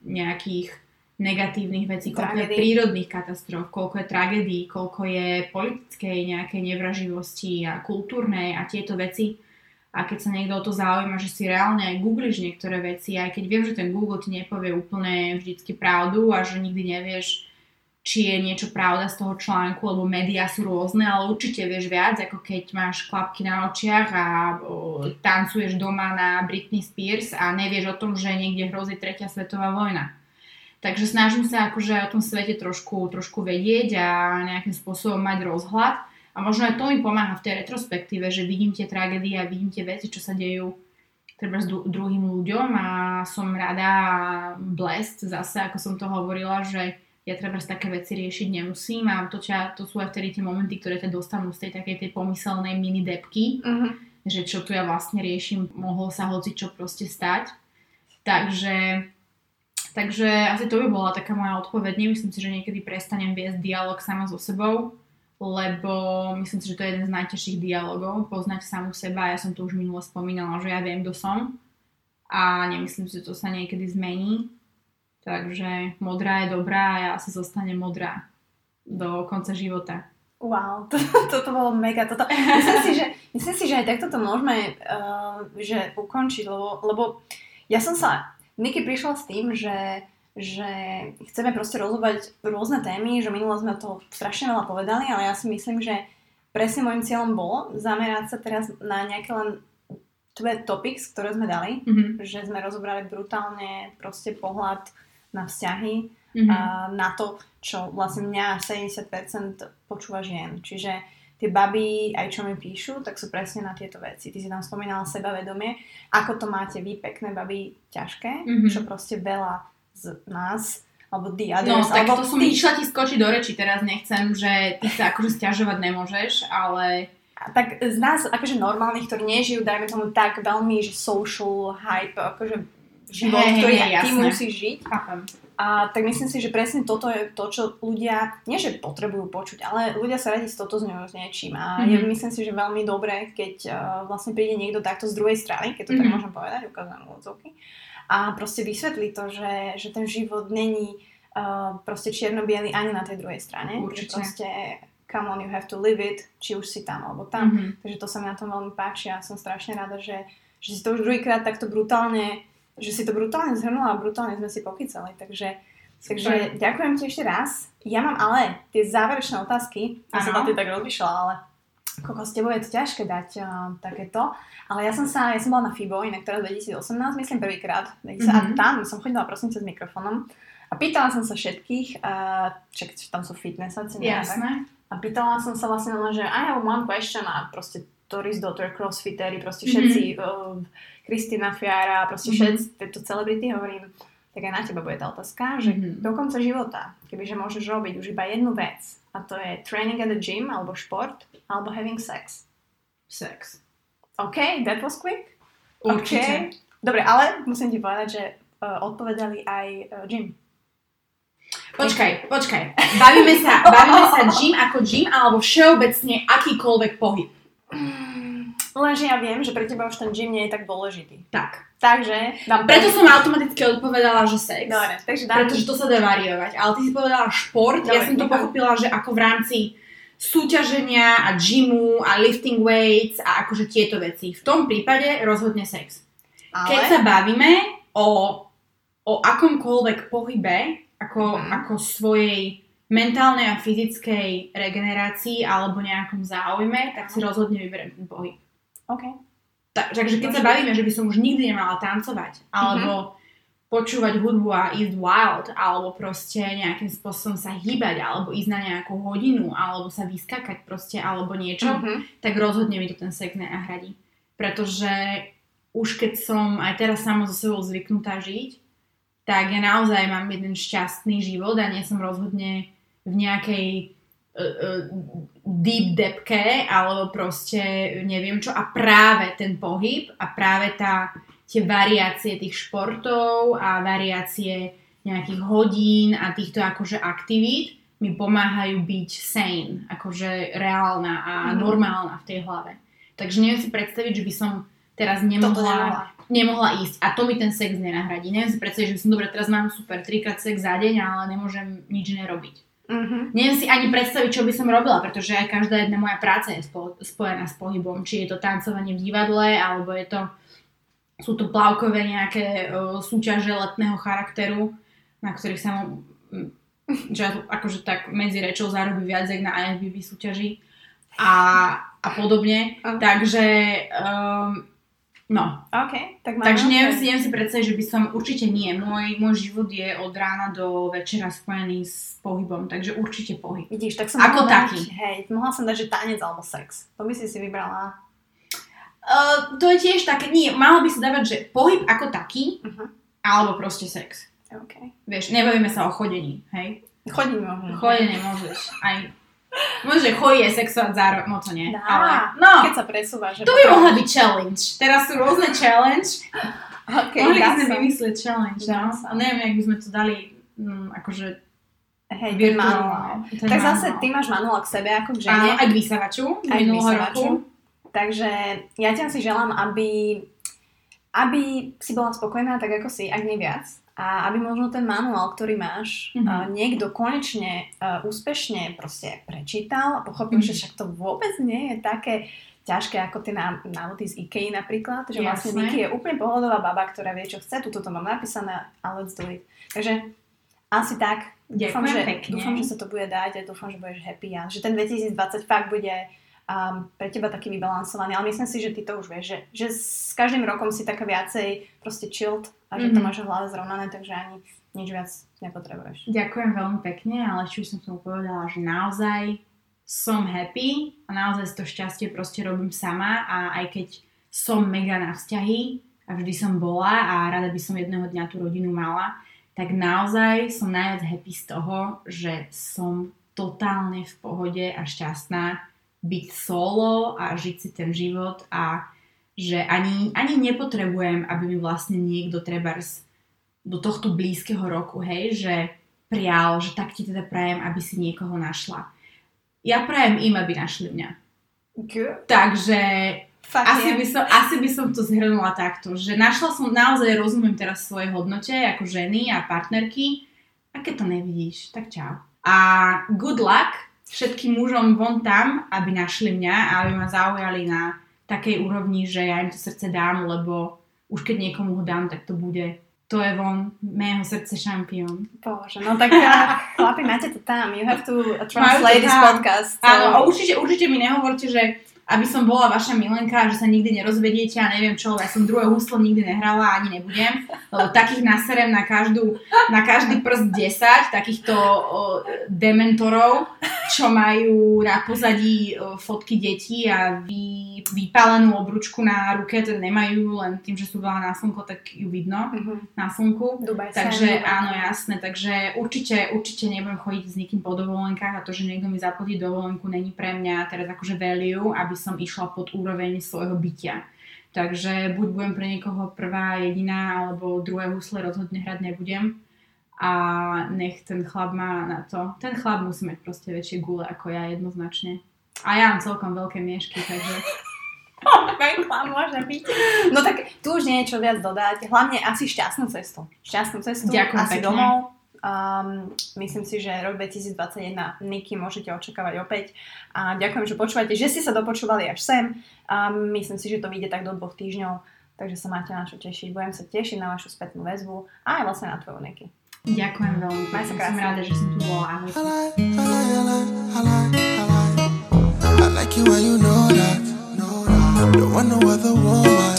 nejakých negatívnych vecí, koľko je prírodných katastrof, koľko je tragédií, koľko je politickej nejakej nevraživosti a kultúrnej a tieto veci. A keď sa niekto o to zaujíma, že si reálne aj googliš niektoré veci, aj keď viem, že ten Google ti nepovie úplne vždycky pravdu a že nikdy nevieš, či je niečo pravda z toho článku, lebo médiá sú rôzne, ale určite vieš viac, ako keď máš klapky na očiach a o, tancuješ doma na Britney Spears a nevieš o tom, že niekde hrozí tretia svetová vojna. Takže snažím sa akože o tom svete trošku, trošku vedieť a nejakým spôsobom mať rozhľad A možno aj to mi pomáha v tej retrospektíve, že vidím tie tragédie a vidím tie veci, čo sa dejú treba s druhým ľuďom a som rada blessed zase, ako som to hovorila, že ja treba také veci riešiť nemusím a to, ťa, to sú aj vtedy tie momenty, ktoré ťa dostanú z tej takej tej pomyselnej mini depky, Uh-huh. že čo tu ja vlastne riešim, mohol sa hoci čo proste stať. Takže, takže asi to by bola taká moja odpoveď. Nemyslím si, že niekedy prestanem viesť dialog sama so sebou, lebo myslím si, že to je jeden z najťažších dialogov, poznať samu seba. Ja som to už minule spomínala, že ja viem, kto som a nemyslím si, že to sa niekedy zmení. Takže modrá je dobrá a ja asi zostanem modrá do konca života. Wow, to, [LAUGHS] toto bolo mega. Toto, myslím, si, že, myslím si, že aj takto to môžeme uh, že ukončiť, lebo, lebo ja som sa, Niky prišla s tým, že že chceme proste rozhovať rôzne témy, že minule sme to strašne veľa povedali, ale ja si myslím, že presne môjim cieľom bolo zamerať sa teraz na nejaké len dve topics, ktoré sme dali, Mhm. že sme rozobrali brutálne proste pohľad na vzťahy, Mhm. a na to, čo vlastne mňa 70% počúva žien. Čiže tie baby, aj čo mi píšu, tak sú presne na tieto veci. Ty si tam spomínala sebavedomie, ako to máte vy, pekné baby, ťažké, Mhm. čo proste veľa z nás, alebo the No, others, tak alebo to som išla ti skočiť do reči, teraz nechcem, že ty sa akože stiažovať nemôžeš, ale tak z nás, akože normálnych, ktorí nežijú, dajme tomu tak veľmi, že social hype, akože život, hej, ktorý hej, ty musíš žiť. chápem. A tak myslím si, že presne toto je to, čo ľudia, nie že potrebujú počuť, ale ľudia sa radi stotožňujú s niečím. A Mhm. je, myslím si, že veľmi dobré, keď uh, vlastne príde niekto takto z druhej strany, keď to tak Mhm. môžem povedať, ukážem odzovky, a proste vysvetlí to, že, že ten život není uh, proste čierno-biely ani na tej druhej strane. Určite. Že proste come on, you have to live it, či už si tam alebo tam. Mhm. Takže to sa mi na tom veľmi páči a som strašne rada, že, že si to už druhýkrát takto brutálne, že si to brutálne zhrnula a brutálne sme si pokýcali. Takže, takže ďakujem ti ešte raz. Ja mám ale tie záverečné otázky. Ja som na tie tak rozmýšľala, ale koľko s tebou je to ťažké dať uh, takéto. Ale ja som sa, ja som bola na FIBO, inak teraz 2018, myslím prvýkrát. Mm-hmm. A tam som chodila prosím cez mikrofónom a pýtala som sa všetkých, uh, čak, tam sú fitnessaci? Tak? Jasné. A pýtala som sa vlastne len, že I have one question a proste Doris Daughter, crossfitery, proste Mhm. všetci, uh, Kristina Fiara, proste Mhm. všetci, tieto celebrity hovorím, tak aj na teba bude tá otázka, že Mhm. do konca života, kebyže môžeš robiť už iba jednu vec, a to je training at the gym, alebo šport, alebo having sex. Sex. OK, that was quick. Určite. OK. Dobre, ale musím ti povedať, že uh, odpovedali aj uh, gym. Počkaj, počkaj. Bavíme sa, bavíme sa gym ako gym, alebo všeobecne akýkoľvek pohyb. [LAUGHS] Lenže ja viem, že pre teba už ten gym nie je tak dôležitý. Tak. Takže dám Preto som automaticky odpovedala, že sex. Dobre, takže dám Pretože to sa dá variovať. Ale ty si povedala šport, ja Dobre, som to nechám. pochopila, že ako v rámci súťaženia a gymu a lifting weights a akože tieto veci. V tom prípade rozhodne sex. ale... Keď sa bavíme o, o akomkoľvek pohybe, ako, Mhm. ako svojej mentálnej a fyzickej regenerácii alebo nejakom záujme, tak si rozhodne vyberiem ten pohyb. OK. Ta, takže keď sa bavíme, že by som už nikdy nemala tancovať, alebo počúvať hudbu a ísť wild, alebo proste nejakým spôsobom sa hýbať, alebo ísť na nejakú hodinu, alebo sa vyskakať proste, alebo niečo, Mhm. tak rozhodne mi to ten sex nenahradí. Pretože už keď som aj teraz sama so sebou zvyknutá žiť, tak ja naozaj mám jeden šťastný život a nie som rozhodne v nejakej deep depke alebo proste neviem čo a práve ten pohyb a práve tá, tie variácie tých športov a variácie nejakých hodín a týchto akože aktivít mi pomáhajú byť sane, akože reálna a Mhm. normálna v tej hlave. Takže neviem si predstaviť, že by som teraz nemohla, nemohla. nemohla ísť a to mi ten sex nenahradí. Neviem si predstaviť, že by som dobre, teraz mám super trikrát sex za deň, ale nemôžem nič nerobiť. Mhm. Neviem si ani predstaviť, čo by som robila, pretože aj každá jedna moja práca je spo, spojená s pohybom. Či je to tancovanie v divadle, alebo je to, sú to plavkové nejaké uh, súťaže letného charakteru, na ktorých sa mu, mm, že akože tak medzi rečou zarobí viac, jak na IFBB súťaži a, a podobne. Aha. Takže um, No, OK, tak máme. takže neviem si, neviem si predstaviť, že by som, určite nie. Môj, môj život je od rána do večera spojený s pohybom, takže určite pohyb. Vidíš, tak som Ako mohla taký. Dať, hej, mohla som dať, že tanec alebo sex. To by si si vybrala. Uh, to je tiež také, nie, malo by sa dávať, že pohyb ako taký, Uh-huh. alebo proste sex. OK. Vieš, nebavíme sa o chodení, hej? Chodím možno. Chodenie môžeš, aj... Môže chodie sexovať zároveň, no to nie. Dá. Ale, no, Keď sa presúvaš. že to by mohla byť challenge. Teraz sú rôzne challenge. OK, Mohli by sme vymyslieť challenge, Dá no. A neviem, jak by sme to dali, mm, akože Hej, ten virtuálne. manuál. Ten Tak zase ty máš manuál k sebe ako k žene. Áno, aj k vysavaču. Aj k vysavaču. Takže ja ťa si želám, aby, aby si bola spokojná tak ako si, ak nie viac. A aby možno ten manuál, ktorý máš, Mhm. uh, niekto konečne uh, úspešne proste prečítal a pochopil, Mhm. že však to vôbec nie je také ťažké ako tie ná- návody z IKEA napríklad, že vlastne Jasné. Niky je úplne pohodová baba, ktorá vie, čo chce, tuto to mám napísané a let's do it. Takže asi tak. Dúfam, že, pekne. dúfam, že sa to bude dať a dúfam, že budeš happy a že ten 2020 fakt bude um, pre teba taký vybalansovaný, ale myslím si, že ty to už vieš, že, že s každým rokom si taká viacej proste chilled a že to Mhm. máš v hlave zrovnané, takže ani nič viac nepotrebuješ. Ďakujem veľmi pekne, ale ešte by som tomu povedala, že naozaj som happy a naozaj to šťastie proste robím sama a aj keď som mega na vzťahy a vždy som bola a rada by som jedného dňa tú rodinu mala, tak naozaj som najviac happy z toho, že som totálne v pohode a šťastná byť solo a žiť si ten život a že ani, ani nepotrebujem, aby mi vlastne niekto trebárs do tohto blízkeho roku, hej, že prial, že tak ti teda prajem, aby si niekoho našla. Ja prajem im, aby našli mňa. Takže Fakt asi je. by, som, asi by som to zhrnula takto, že našla som, naozaj rozumiem teraz svoje hodnote ako ženy a partnerky a keď to nevidíš, tak čau. A good luck všetkým mužom von tam, aby našli mňa a aby ma zaujali na takej úrovni, že ja im to srdce dám, lebo už keď niekomu ho dám, tak to bude to je von mého srdce šampión. Bože, no tak uh, chlapi, máte to tam. You have to translate this podcast. so- Áno, a určite, určite mi nehovorte, že aby som bola vaša milenka, že sa nikdy nerozvediete a neviem čo, ja som druhé huslo nikdy nehrala a ani nebudem, lebo takých naserem na, každú, na každý prst 10, takýchto o, dementorov, čo majú na pozadí o, fotky detí a vy, vypálenú obručku na ruke, teda nemajú len tým, že sú veľa na slnko, tak ju vidno Mhm. na slnku. Dubaj Takže Sand, áno, Dubaj. jasné, takže určite, určite nebudem chodiť s nikým po dovolenkách a to, že niekto mi zaplatí dovolenku, není pre mňa teraz akože value, aby som išla pod úroveň svojho bytia. Takže buď budem pre niekoho prvá, jediná, alebo druhé husle rozhodne hrať nebudem. A nech ten chlap má na to. Ten chlap musí mať proste väčšie gule ako ja jednoznačne. A ja mám celkom veľké miešky, takže... [LAUGHS] Môže byť. No tak tu už nie je čo viac dodať. Hlavne asi šťastnú cestu. Šťastnú cestu. Ďakujem asi pekne. domov. Um, myslím si, že rok 2021 Niky môžete očakávať opäť. A ďakujem, že počúvate, že ste sa dopočúvali až sem. Um, myslím si, že to vyjde tak do dvoch týždňov. Takže sa máte na čo tešiť. Budem sa tešiť na vašu spätnú väzbu a aj vlastne na tvoju Niky. Ďakujem veľmi Maj sa Som krásne. rada, že som tu bola. Ahoj. I like, I like, I like, I like, I like. I like you and you know that. Know that. Don't want no other one.